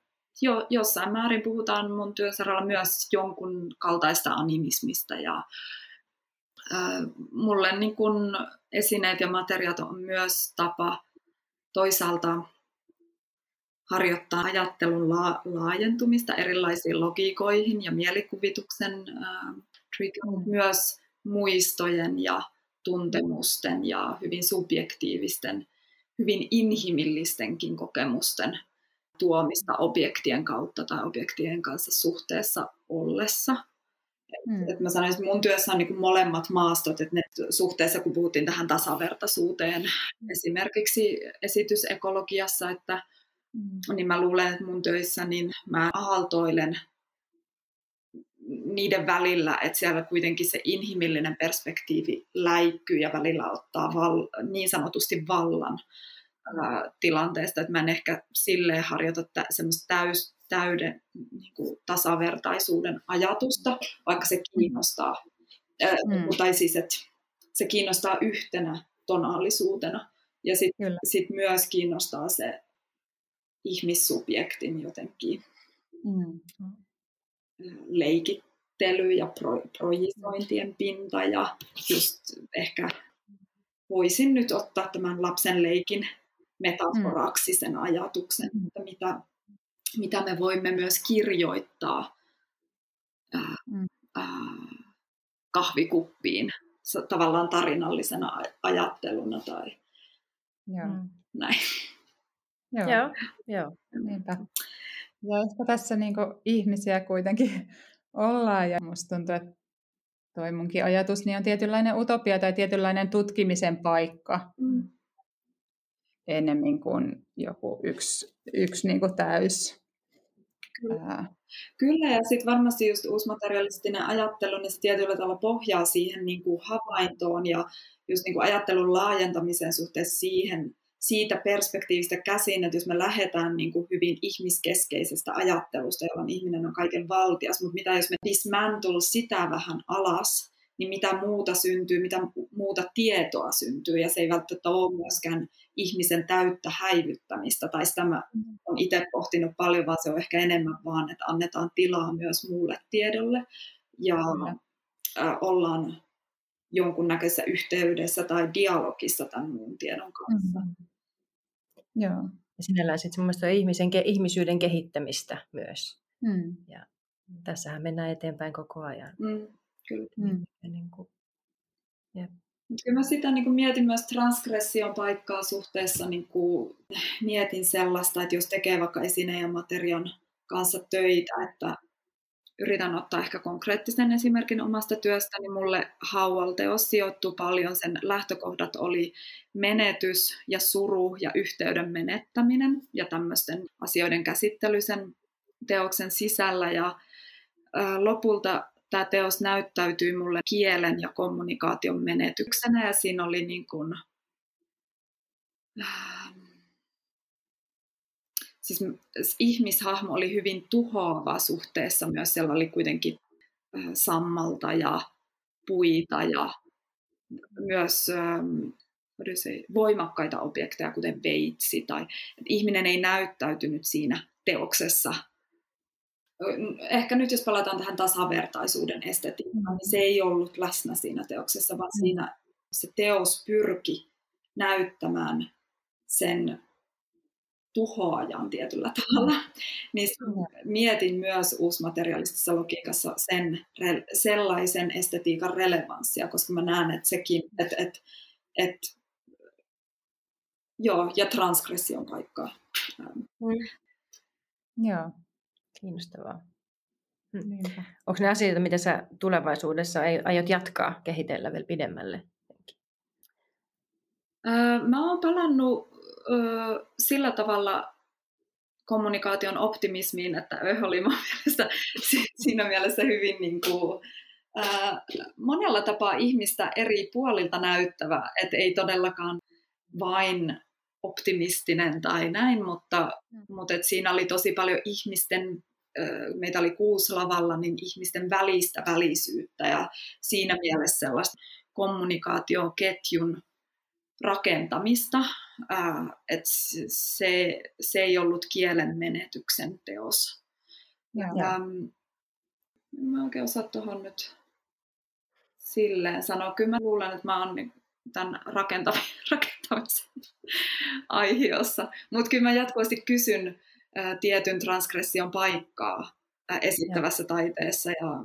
jo, jossain määrin puhutaan mun työsaralla myös jonkun kaltaista animismista ja äh, mulle niin kun esineet ja materiaat on myös tapa toisaalta harjoittaa ajattelun la- laajentumista erilaisiin logiikoihin ja mielikuvituksen äh, trigger, myös muistojen ja tuntemusten ja hyvin subjektiivisten, hyvin inhimillistenkin kokemusten tuomista objektien kautta tai objektien kanssa suhteessa ollessa. Mm. Et mä sanoisin, että mun työssä on niin molemmat maastot, että ne suhteessa, kun puhuttiin tähän tasavertaisuuteen, mm. esimerkiksi esitysekologiassa, että mm. Niin mä luulen, että mun töissä niin mä aaltoilen niiden välillä, että siellä kuitenkin se inhimillinen perspektiivi läikkyy ja välillä ottaa val, niin sanotusti vallan ää, tilanteesta, että mä en ehkä silleen harjoita tä, semmoista täys, täyden niin kuin tasavertaisuuden ajatusta, vaikka se kiinnostaa. Mm. Tai siis, että se kiinnostaa yhtenä tonaalisuutena. Ja sitten sit myös kiinnostaa se ihmissubjektin jotenkin mm. leikittely ja pro, projisointien pinta ja just ehkä voisin nyt ottaa tämän lapsen leikin metaforaksi sen ajatuksen, mm. että mitä, mitä me voimme myös kirjoittaa ää, mm. ää, kahvikuppiin tavallaan tarinallisena ajatteluna tai Joo. näin. Joo, joo. joo. Niinpä. Ja ehkä tässä niin ihmisiä kuitenkin *laughs* ollaan ja musta tuntuu, että toi munkin ajatus niin on tietynlainen utopia tai tietynlainen tutkimisen paikka. Mm ennemmin kuin joku yksi, yksi niin kuin täys. Kyllä. Kyllä, ja sitten varmasti just uusmaterialistinen ajattelu, niin se tietyllä tavalla pohjaa siihen niin kuin havaintoon ja just niin kuin ajattelun laajentamiseen suhteessa siihen, siitä perspektiivistä käsin, että jos me lähdetään niin kuin hyvin ihmiskeskeisestä ajattelusta, jolloin ihminen on kaiken valtias, mutta mitä jos me dismantle sitä vähän alas, niin mitä muuta syntyy, mitä muuta tietoa syntyy, ja se ei välttämättä ole myöskään ihmisen täyttä häivyttämistä, tai sitä mä olen itse pohtinut paljon, vaan se on ehkä enemmän vaan, että annetaan tilaa myös muulle tiedolle, ja äh, ollaan jonkunnäköisessä yhteydessä tai dialogissa tämän muun tiedon kanssa. Mm-hmm. Joo. Ja sinällään sitten semmoista ihmisen, ihmisyyden kehittämistä myös. Mm. Ja tässähän mennään eteenpäin koko ajan. Mm, kyllä. Mm. Ja niin kuin, ja Kyllä mä sitä niin kuin mietin myös transgression paikkaa suhteessa, niin kuin mietin sellaista, että jos tekee vaikka esineen ja materian kanssa töitä, että yritän ottaa ehkä konkreettisen esimerkin omasta työstä, niin mulle haualteos sijoittuu paljon. Sen lähtökohdat oli menetys ja suru ja yhteyden menettäminen ja tämmöisten asioiden käsittely sen teoksen sisällä. Ja lopulta tämä teos näyttäytyi mulle kielen ja kommunikaation menetyksenä ja siinä oli niin kuin, äh, siis ihmishahmo oli hyvin tuhoava suhteessa myös, siellä oli kuitenkin äh, sammalta ja puita ja myös ähm, voimakkaita objekteja, kuten veitsi. Tai, että ihminen ei näyttäytynyt siinä teoksessa ehkä nyt jos palataan tähän tasavertaisuuden estetiikkaan, niin se ei ollut läsnä siinä teoksessa, vaan mm. siinä se teos pyrki näyttämään sen tuhoajan tietyllä tavalla. Niin mietin myös uusmaterialistisessa logiikassa sen, sellaisen estetiikan relevanssia, koska mä näen, että sekin, että et, et, joo, ja transgression paikkaa. Mm. Joo. Kiinnostavaa. Mm. Onko ne asioita, mitä sä tulevaisuudessa aiot jatkaa kehitellä vielä pidemmälle? Öö, mä oon palannut öö, sillä tavalla kommunikaation optimismiin, että Öh oli mun *laughs* mielestä siinä mielessä hyvin niin kuin, öö, monella tapaa ihmistä eri puolilta näyttävä, että ei todellakaan vain optimistinen tai näin, mutta, mm. mutta et siinä oli tosi paljon ihmisten meitä oli kuusi lavalla, niin ihmisten välistä välisyyttä ja siinä mielessä sellaista kommunikaatioketjun rakentamista, että se, se ei ollut kielen menetyksen teos. Ja, ja, mä oikein osaa tuohon nyt silleen sanoa. Kyllä mä luulen, että mä oon niin tämän *laughs* rakentamisen aiheessa. Mutta kyllä mä jatkuvasti kysyn tietyn transgression paikkaa esittävässä taiteessa ja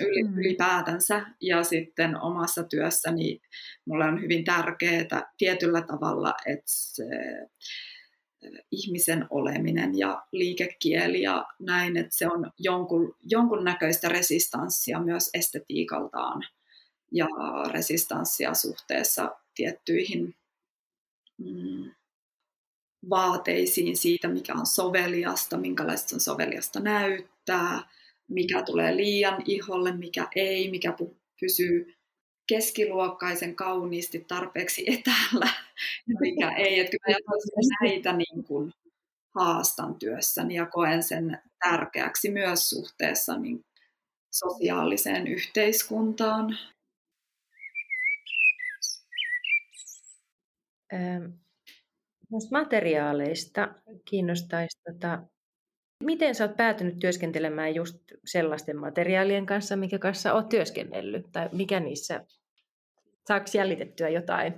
mm. ylipäätänsä. Ja sitten omassa työssäni mulle on hyvin tärkeää tietyllä tavalla, että se ihmisen oleminen ja liikekieli ja näin, että se on jonkun, jonkun näköistä resistanssia myös estetiikaltaan ja resistanssia suhteessa tiettyihin mm, vaateisiin siitä, mikä on soveliasta, minkälaista on soveliasta näyttää, mikä tulee liian iholle, mikä ei, mikä pysyy keskiluokkaisen kauniisti tarpeeksi etäällä, mikä ei. Että kyllä näitä niin kuin haastan työssäni ja koen sen tärkeäksi myös suhteessa niin sosiaaliseen yhteiskuntaan. Noista materiaaleista kiinnostaisi, tota, miten sä oot päätynyt työskentelemään just sellaisten materiaalien kanssa, mikä kanssa oot työskennellyt, tai mikä niissä, saako jäljitettyä jotain?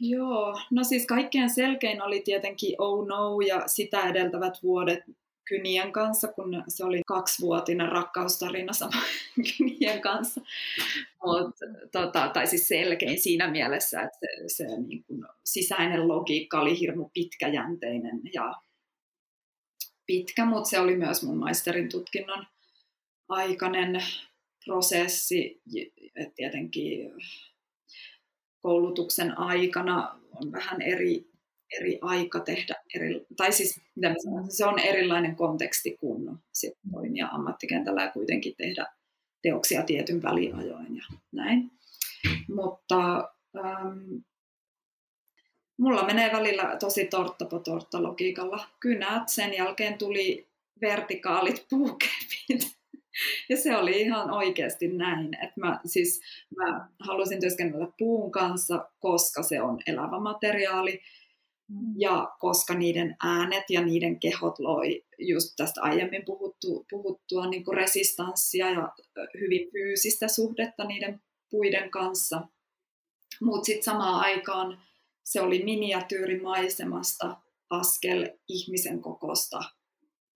Joo, no siis kaikkein selkein oli tietenkin Oh No ja sitä edeltävät vuodet kynien kanssa, kun se oli kaksivuotinen rakkaustarina sama *laughs* kynien kanssa. Mut, tota, tai siis selkein siinä mielessä, että se, se niin kuin, sisäinen logiikka oli hirmu pitkäjänteinen ja pitkä, mutta se oli myös mun maisterin tutkinnon aikainen prosessi. Et tietenkin koulutuksen aikana on vähän eri eri aika tehdä, eri, tai siis mitä mä sanon, se on erilainen konteksti kuin sit toimia ammattikentällä ja kuitenkin tehdä teoksia tietyn väliajoin ja näin. Mutta ähm, mulla menee välillä tosi tortta po tortta logiikalla. Kynät, sen jälkeen tuli vertikaalit puukepit. Ja se oli ihan oikeasti näin, että mä, siis, mä halusin työskennellä puun kanssa, koska se on elävä materiaali. Ja koska niiden äänet ja niiden kehot loi just tästä aiemmin puhuttu, puhuttua niin kuin resistanssia ja hyvin fyysistä suhdetta niiden puiden kanssa. Mutta sitten samaan aikaan se oli miniatyyrimaisemasta askel ihmisen kokosta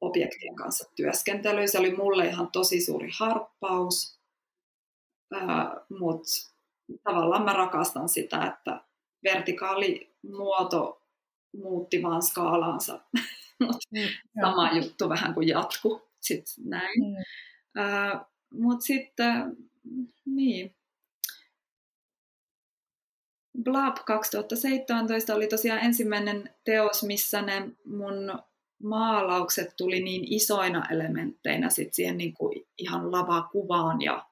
objektien kanssa työskentely. Se oli mulle ihan tosi suuri harppaus, mutta tavallaan mä rakastan sitä, että vertikaali muoto muutti vaan skaalaansa. *laughs* mm, sama joo. juttu vähän kuin jatku. Sitten näin. Mm. Mutta sitten, niin. Blab 2017 oli tosiaan ensimmäinen teos, missä ne mun maalaukset tuli niin isoina elementteinä sit siihen niin kuin ihan lavakuvaan ja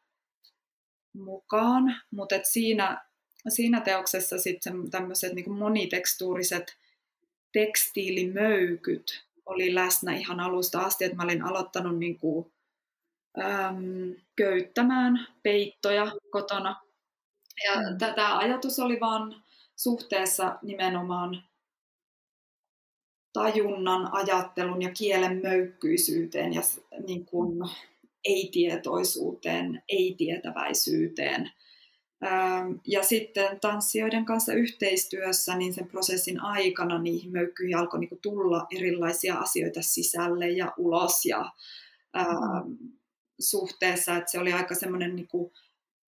mukaan. Mutta siinä, siinä teoksessa sitten tämmöiset niin monitekstuuriset tekstiilimöykyt oli läsnä ihan alusta asti, että mä olin aloittanut niin kuin, äm, köyttämään peittoja kotona. Ja mm. tämä ajatus oli vaan suhteessa nimenomaan tajunnan, ajattelun ja kielen möykkyisyyteen ja niin kuin ei-tietoisuuteen, ei-tietäväisyyteen. Ja sitten tanssijoiden kanssa yhteistyössä, niin sen prosessin aikana niihin möykkyihin alkoi niin tulla erilaisia asioita sisälle ja ulos ja ää, suhteessa, että se oli aika semmoinen niin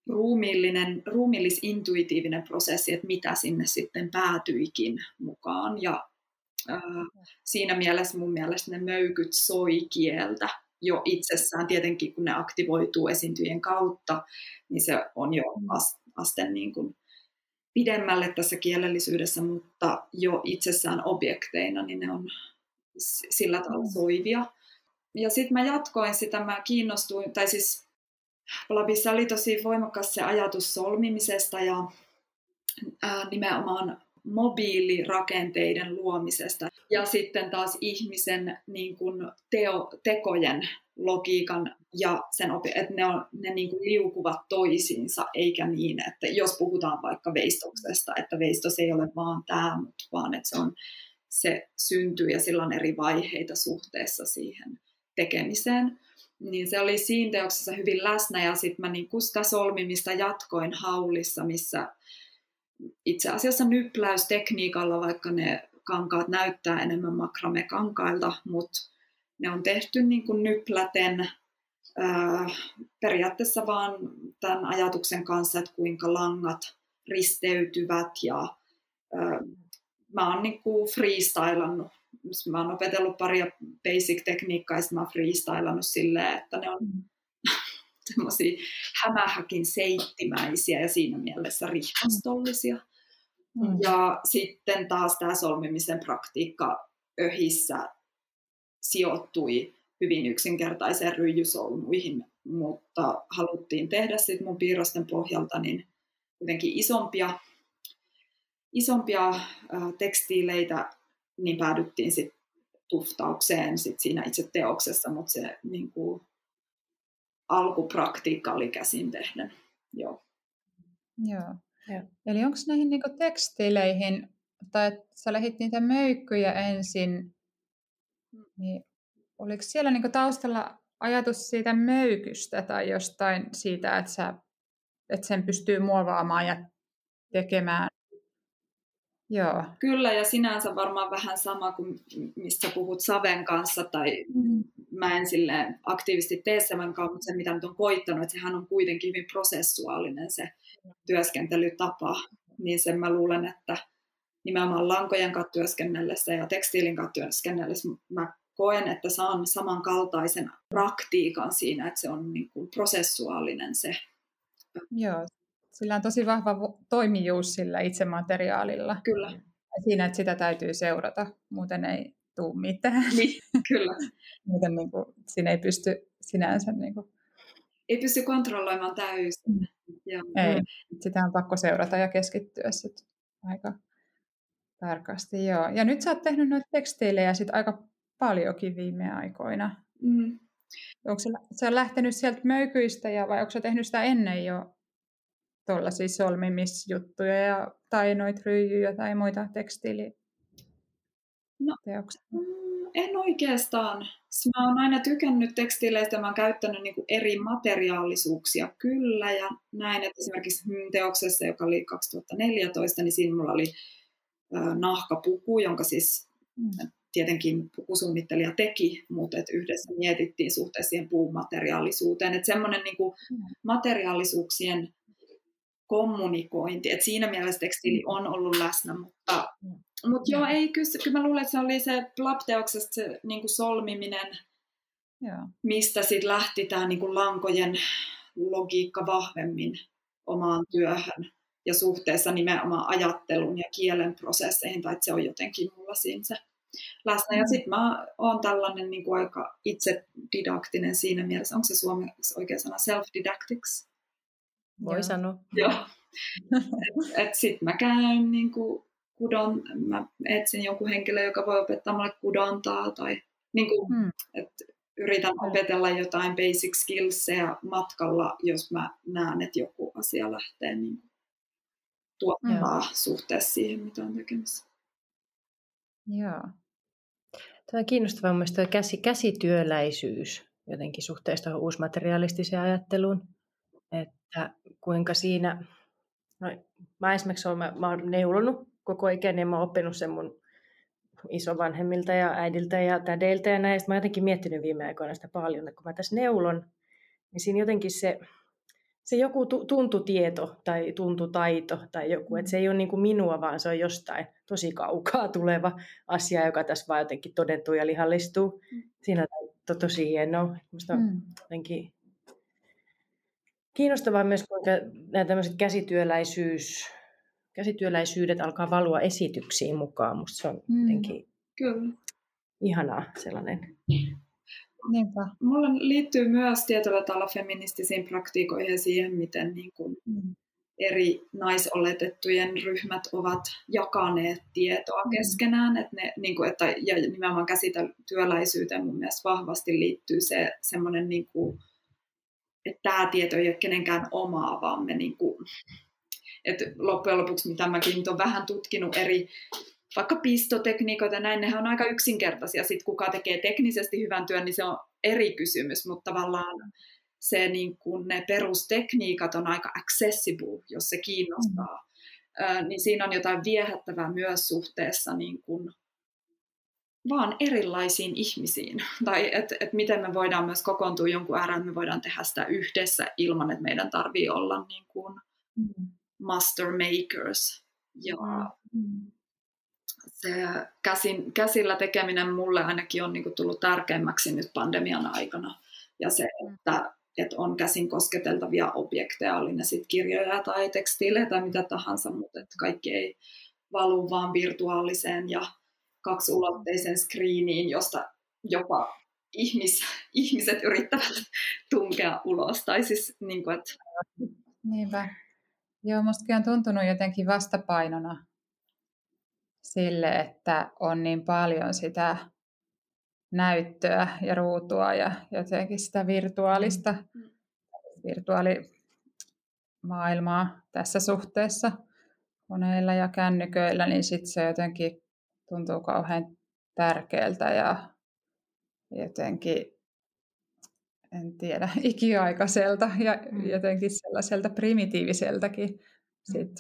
ruumiillinen, ruumiillis-intuitiivinen prosessi, että mitä sinne sitten päätyikin mukaan. Ja ää, siinä mielessä mun mielestä ne möykyt soi kieltä jo itsessään, tietenkin kun ne aktivoituu esiintyjen kautta, niin se on jo mm asteen niin kuin pidemmälle tässä kielellisyydessä, mutta jo itsessään objekteina, niin ne on sillä tavalla mm. soivia. Ja sitten mä jatkoin sitä, mä kiinnostuin, tai siis Labissa oli tosi voimakas se ajatus solmimisesta ja ää, nimenomaan mobiilirakenteiden luomisesta ja sitten taas ihmisen niin kuin teo, tekojen logiikan ja sen, että ne, on, ne niin kuin liukuvat toisiinsa, eikä niin, että jos puhutaan vaikka veistoksesta, että veistos ei ole vaan tämä, mutta vaan että se, on, se syntyy ja sillä on eri vaiheita suhteessa siihen tekemiseen. Niin se oli siinä teoksessa hyvin läsnä ja sitten mä niin sitä solmimista jatkoin haulissa, missä itse asiassa nypläystekniikalla, vaikka ne kankaat näyttää enemmän makrame-kankailta, mutta ne on tehty niin kuin nypläten ää, periaatteessa vaan tämän ajatuksen kanssa, että kuinka langat risteytyvät ja ää, mä oon niin kuin freestylannut. Mä oon opetellut paria basic-tekniikkaa ja mä oon freestylannut silleen, että ne on mm. *laughs* semmoisia hämähäkin seittimäisiä ja siinä mielessä rihmastollisia. Mm. Ja sitten taas tämä solmimisen praktiikka öhissä sijoittui hyvin yksinkertaiseen ryijysolmuihin, mutta haluttiin tehdä sitten mun piirrosten pohjalta niin jotenkin isompia, isompia äh, tekstiileitä, niin päädyttiin sitten tuftaukseen sit siinä itse teoksessa, mutta se niin kuin, alkupraktiikka oli käsin tehden. Joo. Joo. Ja. Eli onko näihin niinku tekstiileihin, tai että sä lähdit niitä möykkyjä ensin, niin oliko siellä niinku taustalla ajatus siitä möykystä tai jostain siitä, että, sä, että sen pystyy muovaamaan ja tekemään Joo. Kyllä, ja sinänsä varmaan vähän sama kuin mistä puhut Saven kanssa, tai mm. mä en sille aktiivisesti tee Saven kanssa, mutta se mitä nyt on koittanut, että sehän on kuitenkin hyvin prosessuaalinen se työskentelytapa, niin sen mä luulen, että nimenomaan lankojen kanssa työskennellessä ja tekstiilin kanssa työskennellessä mä koen, että saan samankaltaisen praktiikan siinä, että se on niin kuin prosessuaalinen se. Joo, sillä on tosi vahva toimijuus sillä itse materiaalilla. Kyllä. Siinä, että sitä täytyy seurata, muuten ei tule mitään. Niin, kyllä. *laughs* muuten niin kuin, siinä ei pysty sinänsä... Niin kuin... Ei pysty kontrolloimaan täysin. Mm. Ja, ei, sitä on pakko seurata ja keskittyä sit aika tarkasti. Joo. Ja nyt sä oot tehnyt noita tekstiilejä sit aika paljonkin viime aikoina. Mm. Onko se, se on lähtenyt sieltä möykyistä ja vai onko se tehnyt sitä ennen jo tuollaisia solmimisjuttuja ja, tai noita ryijyjä tai muita tekstiili no, mm, en oikeastaan. Mä oon aina tykännyt tekstiileistä, mä oon käyttänyt niinku eri materiaalisuuksia kyllä ja näin, että esimerkiksi teoksessa, joka oli 2014, niin siinä mulla oli nahkapuku, jonka siis mm. tietenkin pukusuunnittelija teki, mutta et yhdessä mietittiin suhteessa siihen puumateriaalisuuteen. Että semmoinen niinku mm. materiaalisuuksien kommunikointi. Et siinä mielessä tekstiili mm. on ollut läsnä, mutta, mm. mutta joo, ei, kyllä, kyllä mä luulen, että se oli se Plapteoksesta se niin kuin solmiminen, joo. mistä sitten lähti tämä niin lankojen logiikka vahvemmin omaan työhön ja suhteessa nimenomaan ajattelun ja kielen prosesseihin, tai että se on jotenkin mulla siinä se läsnä. Ja mm. sitten mä oon tällainen niin kuin aika itse didaktinen siinä mielessä, onko se suomeksi oikea sana self-didactics? Voi Joo. sanoa. Joo. et, et sitten mä käyn niin kuin, kudon, mä etsin jonkun henkilön, joka voi opettaa mulle kudontaa tai niin kuin, hmm. et yritän opetella jotain basic skillsia matkalla, jos mä näen, että joku asia lähtee niin tuottaa hmm. suhteessa siihen, mitä on tekemässä. Joo. Tämä on kiinnostavaa myös käsi, käsityöläisyys jotenkin suhteessa uusmaterialistiseen ajatteluun. Että kuinka siinä, no, mä esimerkiksi olen, mä, mä olen neulonut koko ikäni ja mä olen oppinut sen mun isovanhemmilta ja äidiltä ja tädeiltä ja näistä. Mä oon jotenkin miettinyt viime aikoina sitä paljon, että kun mä tässä neulon, niin siinä jotenkin se, se joku tuntutieto tai tuntutaito tai joku, että se ei ole niin kuin minua, vaan se on jostain tosi kaukaa tuleva asia, joka tässä vaan jotenkin todentuu ja lihallistuu. Mm. Siinä on to, tosi hienoa. Musta mm. jotenkin Kiinnostavaa myös, kuinka nämä tämmöiset käsityöläisyys, käsityöläisyydet alkaa valua esityksiin mukaan. Musta se on mm. jotenkin Kyllä. ihanaa sellainen. Niinpä. Mulla liittyy myös tietyllä tavalla feministisiin praktiikoihin ja siihen, miten niin kuin mm. eri naisoletettujen ryhmät ovat jakaneet tietoa mm. keskenään. Että ne, niin kuin, että, ja nimenomaan käsityöläisyyteen mun mielestä vahvasti liittyy se semmoinen niin kuin, että tämä tieto ei ole kenenkään omaa, vaan me niin kuin, että loppujen lopuksi, mitä mäkin nyt olen vähän tutkinut eri vaikka pistotekniikoita näin, nehän on aika yksinkertaisia. Sitten kuka tekee teknisesti hyvän työn, niin se on eri kysymys, mutta tavallaan se, niin kuin ne perustekniikat on aika accessible, jos se kiinnostaa. Mm. niin siinä on jotain viehättävää myös suhteessa niin kuin vaan erilaisiin ihmisiin. *laughs* Tai että et miten me voidaan myös kokoontua jonkun ääreen, me voidaan tehdä sitä yhdessä ilman, että meidän tarvii olla niin kuin mm. master makers. Ja mm. se käsin, käsillä tekeminen mulle ainakin on niin kuin tullut tärkeämmäksi nyt pandemian aikana. Ja se, mm. että, että on käsin kosketeltavia objekteja, oli ne sitten kirjoja tai tekstiilejä tai mitä tahansa, mutta että kaikki ei valu vaan virtuaaliseen ja kaksulotteisen screeniin, josta jopa ihmis, ihmiset yrittävät tunkea ulos. Tai siis, niin kuin, että... Niinpä. Joo, mustakin on tuntunut jotenkin vastapainona sille, että on niin paljon sitä näyttöä ja ruutua ja jotenkin sitä virtuaalista, mm. virtuaalimaailmaa tässä suhteessa koneilla ja kännyköillä, niin sitten se jotenkin tuntuu kauhean tärkeältä ja jotenkin, en tiedä, *laughs* ikiaikaiselta ja mm. jotenkin sellaiselta primitiiviseltäkin sit,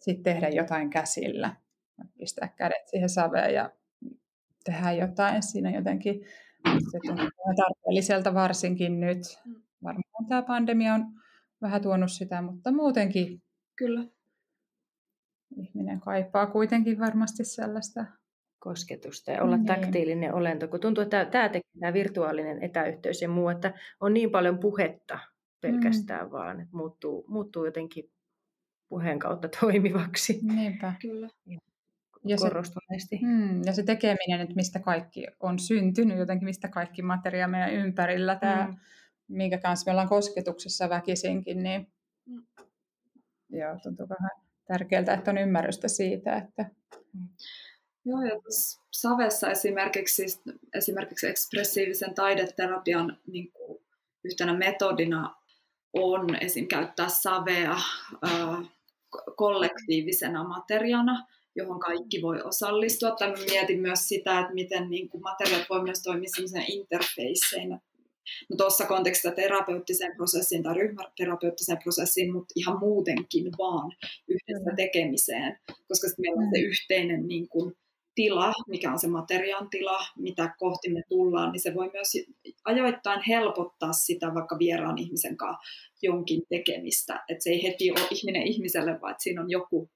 sit tehdä jotain käsillä. Pistää kädet siihen saveen ja tehdä jotain siinä jotenkin. Se tuntuu tarpeelliselta varsinkin nyt. Mm. Varmaan tämä pandemia on vähän tuonut sitä, mutta muutenkin Kyllä. ihminen kaipaa kuitenkin varmasti sellaista kosketusta ja olla niin. taktiilinen olento, kun tuntuu, että tämä tekee tämä virtuaalinen etäyhteys ja muu, että on niin paljon puhetta pelkästään mm. vaan, että muuttuu, muuttuu jotenkin puheen kautta *laughs* toimivaksi. Niinpä. Kyllä. Ja korostuneesti. Se, mm, ja se tekeminen, että mistä kaikki on syntynyt, jotenkin mistä kaikki materia meidän ympärillä, tämä, mm. minkä kanssa me ollaan kosketuksessa väkisinkin, niin mm. joo, tuntuu vähän tärkeältä, että on ymmärrystä siitä, että mm. Joo, ja Savessa esimerkiksi, esimerkiksi ekspressiivisen taideterapian niin kuin yhtenä metodina on esim. käyttää savea ää, kollektiivisena materiana, johon kaikki voi osallistua. Tai mietin myös sitä, että miten niin kuin materiaat voi myös toimia interfeisseinä. No tuossa kontekstissa terapeuttiseen prosessiin tai ryhmäterapeuttiseen prosessiin, mutta ihan muutenkin vaan yhdessä tekemiseen, koska sitten meillä on se mm. yhteinen niin kuin, tila, mikä on se materiaan tila, mitä kohti me tullaan, niin se voi myös ajoittain helpottaa sitä vaikka vieraan ihmisen kanssa jonkin tekemistä. Että se ei heti ole ihminen ihmiselle, vaan että siinä on joku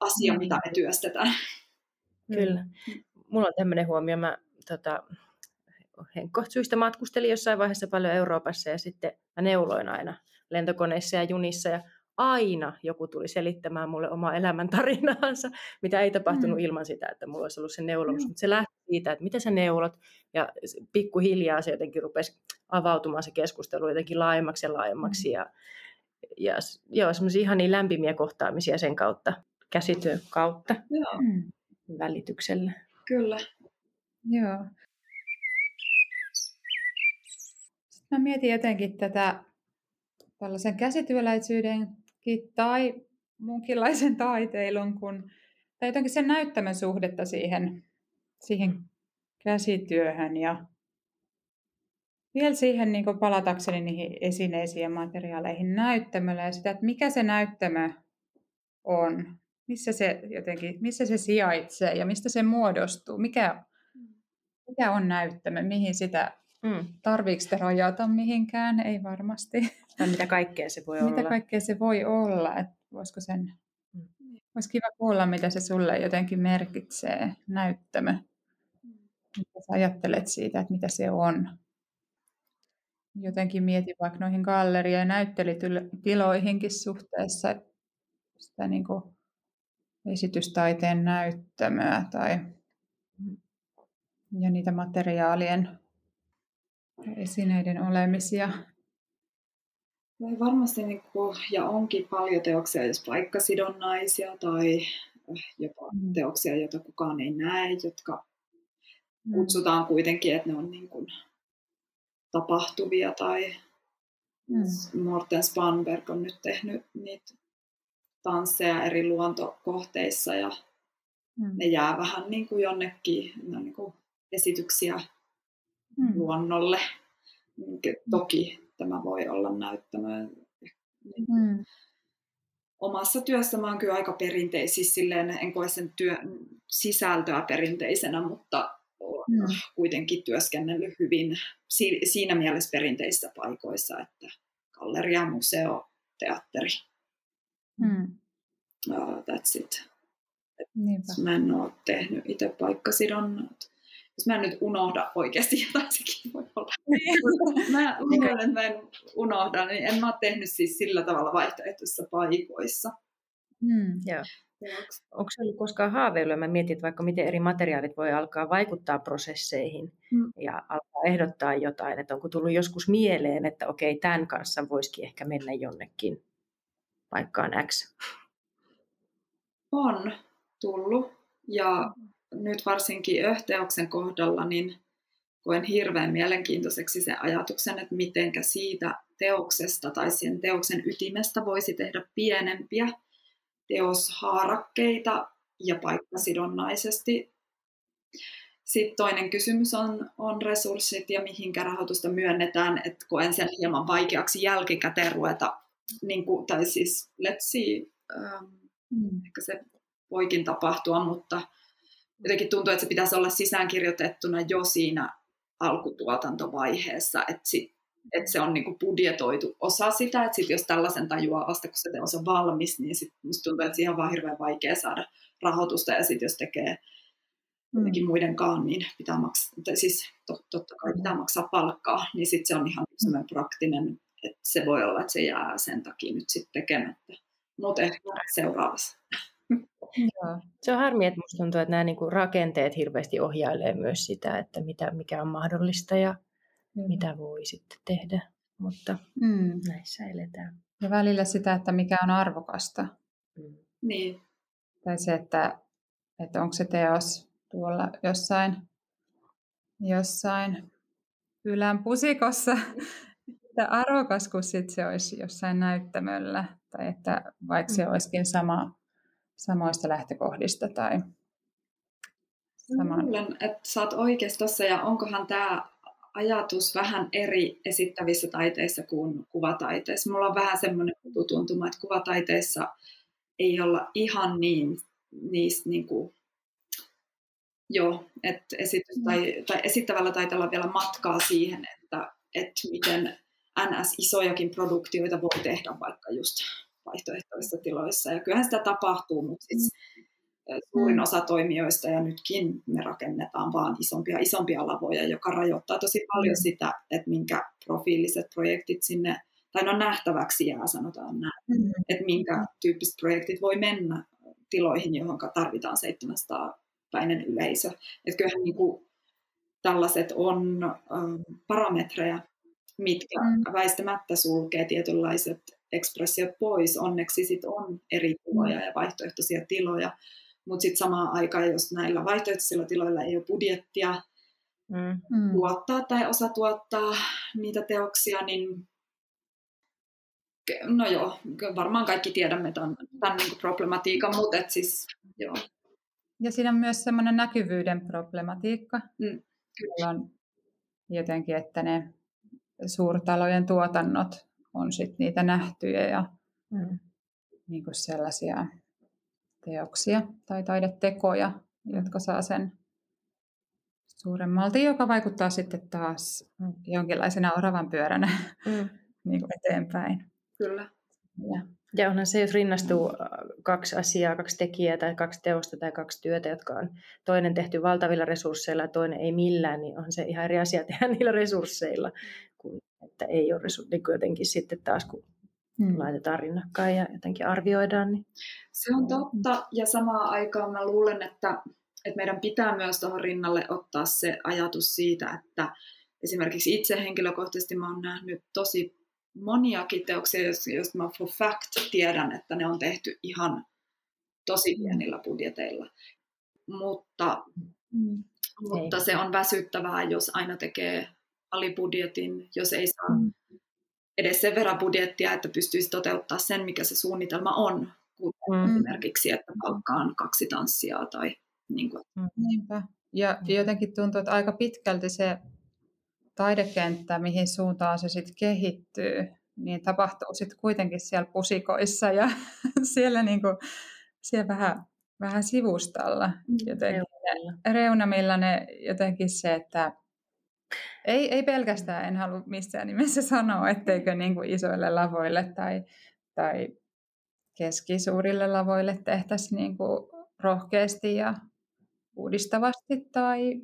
asia, mm. mitä me työstetään. Kyllä. Mulla on tämmöinen huomio. Mä tota, henkkosyistä matkustelin jossain vaiheessa paljon Euroopassa ja sitten mä neuloin aina lentokoneissa ja junissa. Ja aina joku tuli selittämään mulle omaa elämäntarinaansa, *laughs* mitä ei tapahtunut mm. ilman sitä, että mulla olisi ollut se neulomus. Mm. Mutta se lähti siitä, että miten sä neulot, ja pikkuhiljaa se jotenkin rupesi avautumaan se keskustelu jotenkin laajemmaksi ja laajemmaksi. Mm. Ja, ja joo, semmoisia ihan niin lämpimiä kohtaamisia sen kautta, käsityön kautta, joo. Mm. välityksellä. Kyllä. Joo. Sitten mä mietin jotenkin tätä tällaisen käsityöläisyyden tai muunkinlaisen *laughs* taiteilun, kun, tai jotenkin sen näyttämön suhdetta siihen, siihen käsityöhön ja vielä siihen niin palatakseni niihin esineisiin ja materiaaleihin näyttämöllä ja sitä, että mikä se näyttämö on, missä se, jotenkin, missä se sijaitsee ja mistä se muodostuu, mikä, mikä on näyttämö, mihin sitä Mm. Tarviiko sitä rajata mihinkään? Ei varmasti. Tai mitä kaikkea se voi mitä olla? Mitä kaikkea se voi olla? Että voisiko sen... Mm. Olisi kiva kuulla, mitä se sulle jotenkin merkitsee, näyttämö. Mitä sä ajattelet siitä, että mitä se on? Jotenkin mietin vaikka noihin galleria- ja näyttelytiloihinkin suhteessa sitä niin kuin esitystaiteen näyttämöä tai ja niitä materiaalien esineiden olemisia? No, varmasti niin kuin, ja onkin paljon teoksia, jos paikkasidonnaisia tai äh, jopa mm. teoksia, joita kukaan ei näe, jotka mm. kutsutaan kuitenkin, että ne on niin kuin, tapahtuvia tai mm. Morten Spanberg on nyt tehnyt niitä tansseja eri luontokohteissa ja mm. ne jää vähän niin kuin jonnekin ne on niin kuin esityksiä mm. luonnolle. Toki tämä voi olla näyttämö. Mm. Omassa työssä mä oon kyllä aika perinteisissä, silleen en koe sen työn sisältöä perinteisenä, mutta mm. kuitenkin työskennellyt hyvin siinä mielessä perinteisissä paikoissa, että galleria, museo, teatteri. Mm. Uh, that's it. Niinpä. Mä en ole tehnyt itse paikkasidonnat. Jos mä en nyt unohda oikeasti *laughs* jotain, sekin voi olla. Niin. mä luulen, että mä en unohda, niin en mä ole tehnyt siis sillä tavalla vaihtoehtoisissa paikoissa. Hmm. Joo. Onko se ollut koskaan haaveilu, mä mietin, että vaikka miten eri materiaalit voi alkaa vaikuttaa prosesseihin mm. ja alkaa ehdottaa jotain, että onko tullut joskus mieleen, että okei, tämän kanssa voisikin ehkä mennä jonnekin paikkaan X? On tullut ja nyt varsinkin Öhteoksen kohdalla niin koen hirveän mielenkiintoiseksi se ajatuksen, että mitenkä siitä teoksesta tai sen teoksen ytimestä voisi tehdä pienempiä teoshaarakkeita ja paikkasidonnaisesti. Sitten toinen kysymys on, on resurssit ja mihinkä rahoitusta myönnetään, että koen sen hieman vaikeaksi jälkikäteen ruveta, niin kuin, tai siis let's see, ähm, mm. ehkä se voikin tapahtua, mutta jotenkin tuntuu, että se pitäisi olla sisäänkirjoitettuna jo siinä alkutuotantovaiheessa, että sit että se on niinku budjetoitu osa sitä, että sit jos tällaisen tajuaa vasta, kun se teos on valmis, niin sit musta tuntuu, että siihen on vaan hirveän vaikea saada rahoitusta, ja sitten jos tekee jotenkin mm. muidenkaan, niin pitää maksaa, siis to, totta kai pitää maksaa palkkaa, niin sitten se on ihan semmoinen praktinen, että se voi olla, että se jää sen takia nyt sitten tekemättä. Mutta ehkä seuraavassa. Joo. Se on harmi, että musta tuntuu, että nämä niinku rakenteet hirveästi ohjailee myös sitä, että mitä, mikä on mahdollista ja mm. mitä voi sitten tehdä, mutta mm. näissä eletään. Ja välillä sitä, että mikä on arvokasta. Mm. Niin. Tai se, että, että onko se teos tuolla jossain, jossain ylän pusikossa, *laughs* että arvokas kuin sit se olisi jossain näyttämöllä. Tai että vaikka se mm. olisikin sama, samoista lähtökohdista tai sama. Luulen, että sä oot oikeassa ja onkohan tämä ajatus vähän eri esittävissä taiteissa kuin kuvataiteissa. Mulla on vähän semmoinen tuntuma, että kuvataiteissa ei olla ihan niin, niistä niin kuin, joo, että esitys, tai, mm. tai esittävällä taiteella on vielä matkaa siihen, että, että miten NS-isojakin produktioita voi tehdä vaikka just vaihtoehtoisissa tiloissa. Ja kyllähän sitä tapahtuu, mutta siis suurin mm. osa toimijoista ja nytkin me rakennetaan vaan isompia isompia lavoja, joka rajoittaa tosi paljon mm. sitä, että minkä profiiliset projektit sinne, tai no nähtäväksi jää sanotaan näin, mm. että minkä tyyppiset projektit voi mennä tiloihin, johon tarvitaan 700 päinen yleisö. Että kyllähän niin kuin tällaiset on ähm, parametreja, mitkä mm. väistämättä sulkee tietynlaiset ekspressiot pois. Onneksi sit on eri tiloja ja vaihtoehtoisia tiloja, mutta sitten samaan aikaan, jos näillä vaihtoehtoisilla tiloilla ei ole budjettia mm. mm. tuottaa tai osa tuottaa niitä teoksia, niin no joo, varmaan kaikki tiedämme tämän, tämän niin problematiikan, mutta et siis joo. Ja siinä on myös semmoinen näkyvyyden problematiikka. Mm. Kyllä. On jotenkin, että ne suurtalojen tuotannot on sit niitä nähtyjä ja mm. niin kuin sellaisia teoksia tai taidetekoja, jotka saa sen suuremmalti, joka vaikuttaa sitten taas jonkinlaisena oravan pyöränä mm. *laughs* niin kuin eteenpäin. Kyllä. Ja. ja onhan se, jos rinnastuu äh, kaksi asiaa, kaksi tekijää tai kaksi teosta tai kaksi työtä, jotka on toinen tehty valtavilla resursseilla ja toinen ei millään, niin on se ihan eri asia tehdä *laughs* niillä resursseilla, kuin että ei ole resursseilla. Niin jotenkin sitten taas, kun hmm. laitetaan rinnakkain ja jotenkin arvioidaan. Niin... Se on totta, ja samaan aikaan mä luulen, että, että meidän pitää myös tuohon rinnalle ottaa se ajatus siitä, että esimerkiksi itse henkilökohtaisesti mä oon nähnyt tosi moniakin teoksia, joista mä for fact tiedän, että ne on tehty ihan tosi hmm. pienillä budjeteilla. Mutta, mm. mutta se on väsyttävää, jos aina tekee alibudjetin, jos ei saa mm edes sen verran budjettia, että pystyisi toteuttaa sen, mikä se suunnitelma on, kuten mm. esimerkiksi, että palkkaan kaksi tanssia tai niin kuin. Mm. Niinpä. Ja jotenkin tuntuu, että aika pitkälti se taidekenttä, mihin suuntaan se sitten kehittyy, niin tapahtuu sitten kuitenkin siellä pusikoissa ja *laughs* siellä, niin kuin, siellä vähän, vähän sivustalla. Mm. Jotenkin reunamilla ne jotenkin se, että ei, ei pelkästään, en halua missään nimessä *laughs* sanoa, etteikö niin kuin isoille lavoille tai, tai keskisuurille lavoille tehtäisi niin kuin rohkeasti ja uudistavasti tai,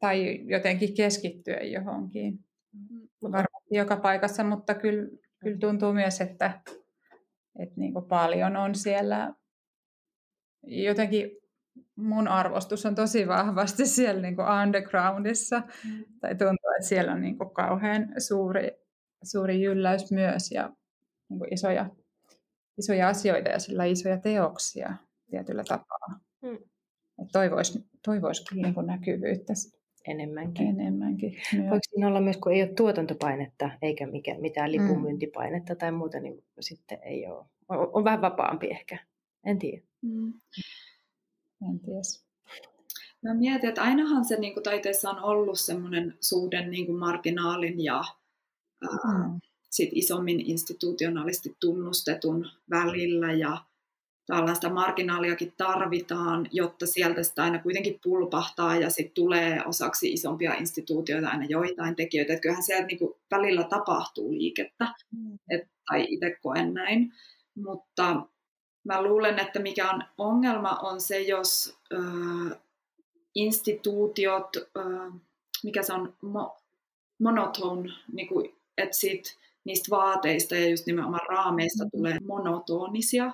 tai jotenkin keskittyä johonkin. Mm. Varmasti joka paikassa, mutta kyllä, kyllä tuntuu myös, että, että niin kuin paljon on siellä jotenkin mun arvostus on tosi vahvasti siellä niin kuin undergroundissa. Mm. Tai tuntuu, että siellä on niin kuin kauhean suuri, suuri jylläys myös ja niin kuin isoja, isoja asioita ja sillä isoja teoksia tietyllä tapaa. Mm. Toivoisi toivois kyllä niin kuin näkyvyyttä enemmänkin. enemmänkin Voiko siinä olla myös, kun ei ole tuotantopainetta eikä mikä, mitään mm. lipunmyyntipainetta tai muuta, niin sitten ei ole. On, on vähän vapaampi ehkä. En tiedä. Mm. En ties. Mä mietin, että ainahan se niin kuin taiteessa on ollut semmoinen suhde niin kuin marginaalin ja ää, mm. sit isommin institutionaalisesti tunnustetun välillä ja tällaista marginaaliakin tarvitaan, jotta sieltä sitä aina kuitenkin pulpahtaa ja sitten tulee osaksi isompia instituutioita aina joitain tekijöitä. Että kyllähän siellä niinku välillä tapahtuu liikettä, mm. et, tai itse koen näin. Mutta mä luulen, että mikä on ongelma on se, jos äh, instituutiot, äh, mikä se on, mo, monoton, niin kuin, että sit niistä vaateista ja just nimenomaan raameista mm. tulee monotonisia.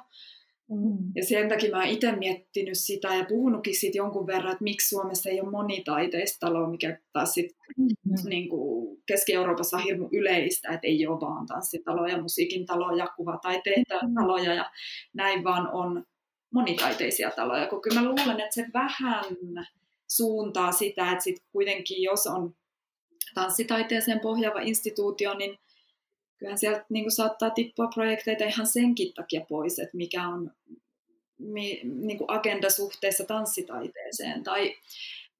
Mm. Ja sen takia mä itse miettinyt sitä ja puhunutkin siitä jonkun verran, että miksi Suomessa ei ole monitaiteista taloa, mikä taas sit, mm. niin kuin Keski-Euroopassa on hirmu yleistä, että ei ole vaan tanssitaloja, musiikin taloja, kuvataiteen mm. taloja ja näin vaan on monitaiteisia taloja. Kun kyllä mä luulen, että se vähän suuntaa sitä, että sit kuitenkin jos on tanssitaiteeseen pohjaava instituutio, niin kyllähän sieltä niin saattaa tippua projekteita ihan senkin takia pois, että mikä on mi, niin kuin agenda suhteessa tanssitaiteeseen tai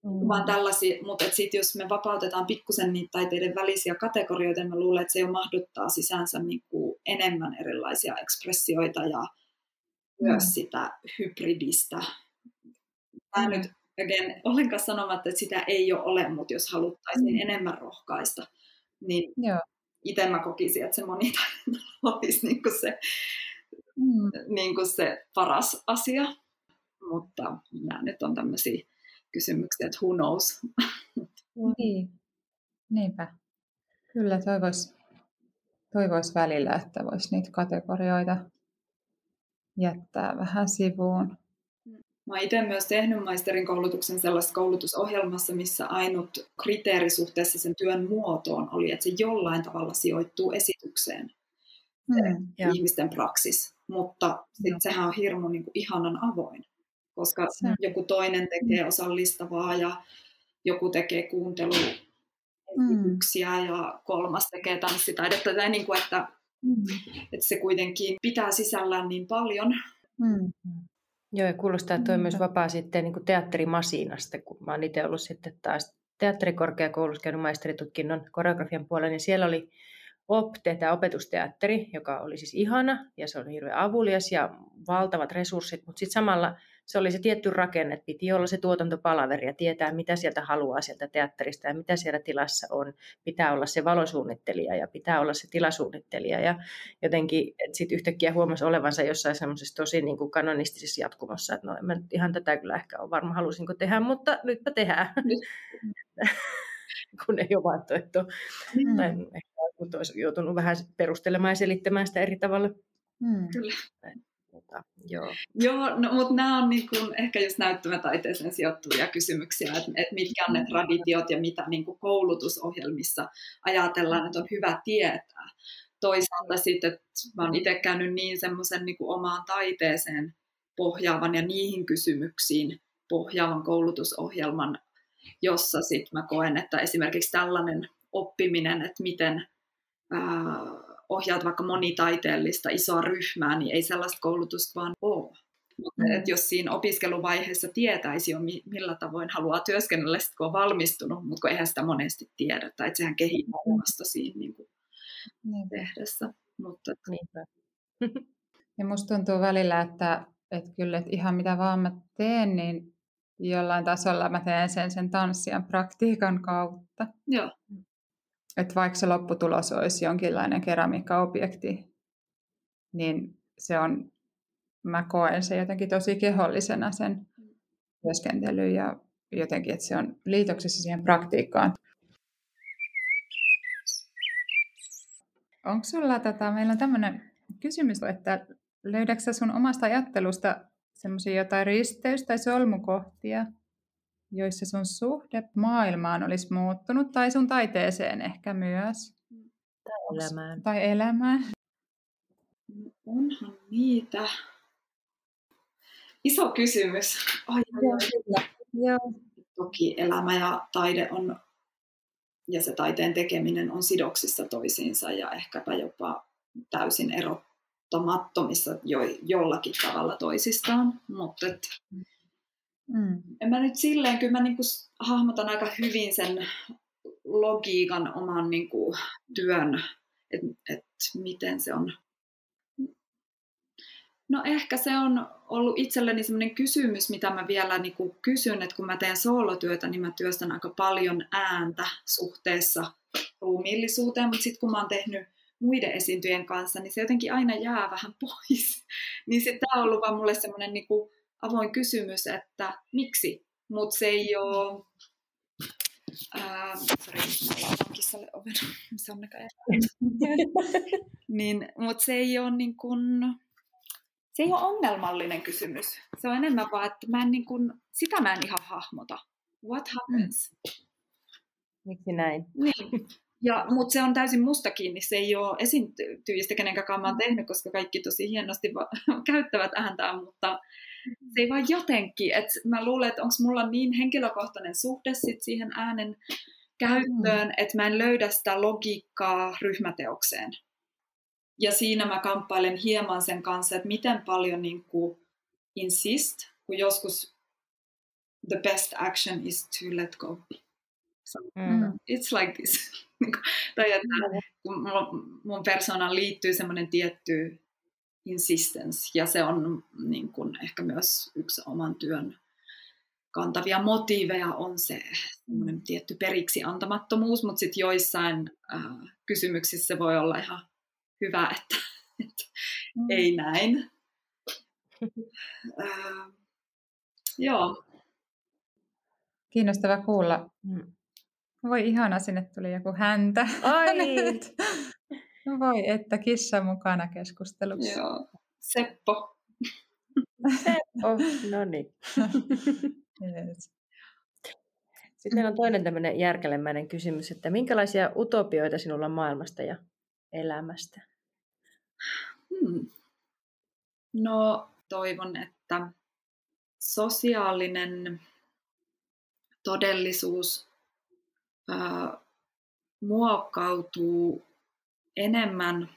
mm. vaan tällaisia, mutta sitten jos me vapautetaan pikkusen niitä taiteiden välisiä kategorioita, niin mä luulen, että se jo mahduttaa sisäänsä niin kuin enemmän erilaisia ekspressioita ja mm. myös sitä hybridistä. Mä mm. nyt again, ollenkaan sanomatta, että sitä ei ole ole, mutta jos haluttaisiin mm. enemmän rohkaista, niin Joo itse mä kokisin, että se monitaito olisi *laughs* niin kuin se, mm. niin kuin se paras asia. Mutta nämä nyt on tämmöisiä kysymyksiä, että who knows. *laughs* Niin. Niinpä. Kyllä toivoisi toivois välillä, että voisi niitä kategorioita jättää vähän sivuun. Mä oon itse myös tehnyt maisterin koulutuksen sellaisessa koulutusohjelmassa, missä ainut kriteeri suhteessa sen työn muotoon oli, että se jollain tavalla sijoittuu esitykseen, mm, ihmisten praksis. Mutta sit sehän on hirmu niin kuin ihanan avoin, koska se. joku toinen tekee mm. osallistavaa ja joku tekee kuunteluesityksiä mm. ja kolmas tekee tanssitaidetta. Tai niin kuin, että, mm. että se kuitenkin pitää sisällään niin paljon. Mm. Joo, ja kuulostaa, että mm. myös vapaa sitten niin teatterimasinasta, kun mä oon itse ollut sitten taas teatterikorkeakoulussa käynyt maisteritutkinnon koreografian puolella, niin siellä oli OPTE, tämä opetusteatteri, joka oli siis ihana ja se oli hirveän avulias ja valtavat resurssit, mutta sitten samalla se oli se tietty rakenne, että piti olla se tuotantopalaveri ja tietää, mitä sieltä haluaa sieltä teatterista ja mitä siellä tilassa on. Pitää olla se valosuunnittelija ja pitää olla se tilasuunnittelija. Ja jotenkin sitten yhtäkkiä huomasi olevansa jossain semmoisessa tosi niin kuin kanonistisessa jatkumossa, että no en mä nyt ihan tätä kyllä ehkä ole varma, halusinko tehdä, mutta nytpä tehdään. *laughs* kun ei ole vaihtoehto. Mm. Tai ehkä olisi joutunut vähän perustelemaan ja selittämään sitä eri tavalla. Mm. Kyllä. Mutta, joo. joo, no, mutta nämä on niin kuin, ehkä just näyttämätaiteeseen sijoittuvia kysymyksiä, että, että mitkä on ne traditiot ja mitä niin kuin koulutusohjelmissa ajatellaan, että on hyvä tietää. Toisaalta sitten, että mä oon itse käynyt niin semmoisen niin omaan taiteeseen pohjaavan ja niihin kysymyksiin pohjaavan koulutusohjelman, jossa sitten mä koen, että esimerkiksi tällainen oppiminen, että miten ää, ohjaat vaikka monitaiteellista isoa ryhmää, niin ei sellaista koulutusta vaan ole. Mutta mm. et jos siinä opiskeluvaiheessa tietäisi jo, millä tavoin haluaa työskennellä, sit kun on valmistunut, mutta kun eihän sitä monesti tiedä, tai että sehän kehittää vasta siinä niin kuin niin. tehdessä. Mutta... Niinpä. *laughs* ja musta tuntuu välillä, että, että kyllä, että ihan mitä vaan mä teen, niin jollain tasolla mä teen sen sen tanssian praktiikan kautta. Joo. Että vaikka se lopputulos olisi jonkinlainen keramiikkaobjekti, niin se on, mä koen se jotenkin tosi kehollisena sen, työskentelyyn ja jotenkin, että se on liitoksissa siihen praktiikkaan. Onko sulla, tota, meillä on tämmöinen kysymys, että löydätkö sun omasta ajattelusta semmoisia jotain risteys- tai solmukohtia, joissa sun suhde maailmaan olisi muuttunut, tai sun taiteeseen ehkä myös? Tai elämään. Tai elämään. No, onhan niitä. Iso kysymys. Ai, Joo, Joo. Toki elämä ja taide on, ja se taiteen tekeminen on sidoksissa toisiinsa ja ehkäpä jopa täysin erottamattomissa jo, jollakin tavalla toisistaan. Mutta Mm. en mä nyt silleen, kyllä mä niinku hahmotan aika hyvin sen logiikan oman niinku työn, että et miten se on. No ehkä se on ollut itselleni sellainen kysymys, mitä mä vielä niinku kysyn, että kun mä teen soolotyötä, niin mä työstän aika paljon ääntä suhteessa ruumiillisuuteen, mutta sitten kun mä oon tehnyt muiden esiintyjen kanssa, niin se jotenkin aina jää vähän pois. *laughs* niin sitten tämä on ollut vaan mulle semmoinen niinku avoin kysymys, että miksi, mutta se ei ole... Sorry, kissalle oven, Sanna *laughs* *laughs* niin, mutta se ei ole niin kuin, se ei ole ongelmallinen kysymys. Se on enemmän vaan, että mä en niin kuin, sitä mä en ihan hahmota. What happens? Miksi näin? Niin. Ja, mutta se on täysin musta kiinni. Se ei ole esiintyjistä, kenenkaan mä oon tehnyt, koska kaikki tosi hienosti va- *laughs* käyttävät ääntään, mutta se ei vaan jotenkin. Et mä luulen, että onko mulla niin henkilökohtainen suhde sit siihen äänen käyttöön, että mä en löydä sitä logiikkaa ryhmäteokseen. Ja siinä mä kamppailen hieman sen kanssa, että miten paljon niin kuin insist, kun joskus the best action is to let go. So, Mm. it's like this. *laughs* tai että kun mun- mun persoonaan liittyy semmoinen tietty insistence, ja se on niin kuin, ehkä myös yksi oman työn kantavia motiiveja on se tietty periksi antamattomuus, mutta sitten joissain äh, kysymyksissä voi olla ihan hyvä, *laughs* että, että Mm. ei näin. Äh, joo, Kiinnostava kuulla. Mm. Voi ihana, sinne tuli joku häntä. Ai! *laughs* No Voi, että kissa mukana keskustelussa. joo. Seppo. Oh, no niin. *laughs* Yes. Sitten on toinen tämmöinen järkelemäinen kysymys, että minkälaisia utopioita sinulla on maailmasta ja elämästä? Hmm. No, toivon, että sosiaalinen todellisuus ää, muokkautuu enemmän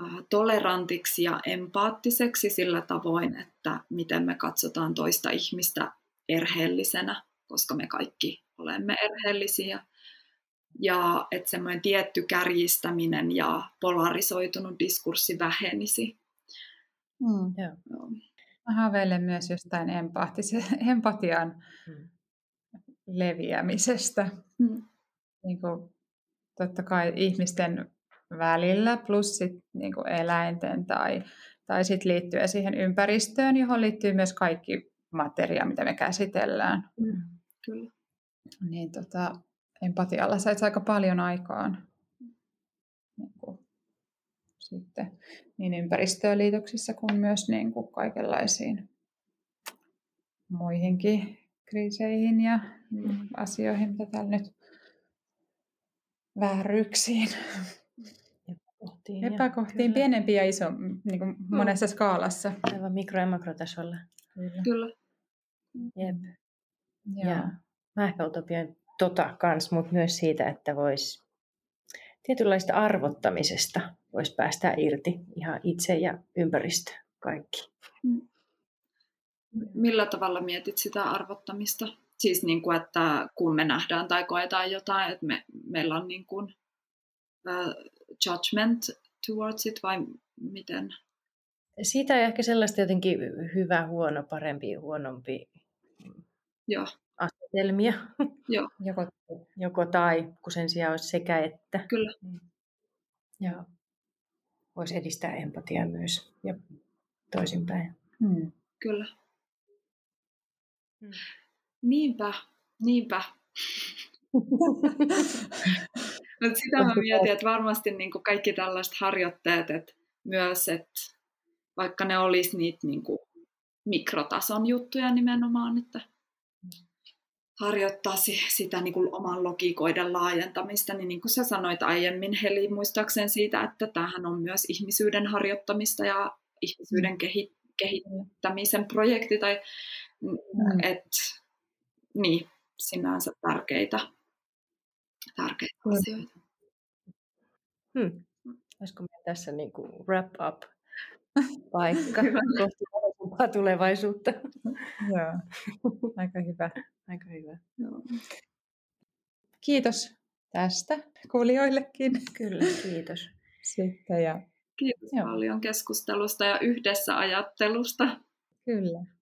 ää, tolerantiksi ja empaattiseksi sillä tavoin, että miten me katsotaan toista ihmistä erheellisenä, koska me kaikki olemme erheellisiä. Ja että semmoinen tietty kärjistäminen ja polarisoitunut diskurssi vähenisi. Mm. Joo. Joo. Mä haaveilen myös jostain empaattise- empatian Mm. leviämisestä. Mm. Niin kuin, totta kai ihmisten välillä plus sit, niin kuin eläinten tai, tai sit liittyen siihen ympäristöön, johon liittyy myös kaikki materia, mitä me käsitellään. Mm. Kyllä. Niin tota, empatialla saisi aika paljon aikaan. Niin kuin, sitten niin ympäristöön liitoksissa kuin myös niin kuin kaikenlaisiin muihinkin kriiseihin ja Mm. asioihin, mitä täällä nyt vääryksiin, Epäkohtiin. epäkohtiin, kyllä. pienempi ja iso, niin kuin monessa skaalassa. Aivan mikro- ja makrotasolla. Kyllä. Kyllä. Jep. Joo. Ja mä ehkä utopioin tota kans, mutta myös siitä, että vois tietynlaista arvottamisesta voisi päästä irti ihan itse ja ympäristö kaikki. Millä tavalla mietit sitä arvottamista? Siis niin kuin, että kun me nähdään tai koetaan jotain, että me, meillä on niin kuin, uh, judgment towards it vai miten? Siitä on ehkä sellaista jotenkin hyvä, huono, parempi, huonompi Joo, asetelmia. joo, *laughs* Joko Joko tai, kun sen sijaan olisi sekä että. kyllä. Ja voisi edistää empatiaa myös ja toisinpäin. hmm. Kyllä. Hmm. Niinpä, niinpä. *laughs* *laughs* Mutta sitä mä mietin, että varmasti niin kuin kaikki tällaiset harjoitteet, että myös, että vaikka ne olisi niitä niin kuin mikrotason juttuja nimenomaan, että harjoittaa sitä niin kuin oman logiikoiden laajentamista, niin niin kuin sä sanoit aiemmin, Heli, muistaakseni siitä, että tämähän on myös ihmisyyden harjoittamista ja ihmisyyden mm. kehittämisen projekti, tai mm. että niin, sinänsä tärkeitä, tärkeitä hmm. asioita. Hmm. Olisiko me tässä niin kuin wrap up *laughs* paikka kohti parempaa tulevaisuutta? *laughs* Joo, aika hyvä. Aika hyvä. Joo. Kiitos tästä kuulijoillekin. Kyllä, kiitos. *laughs* Sitten ja... Kiitos Joo. paljon keskustelusta ja yhdessä ajattelusta. Kyllä.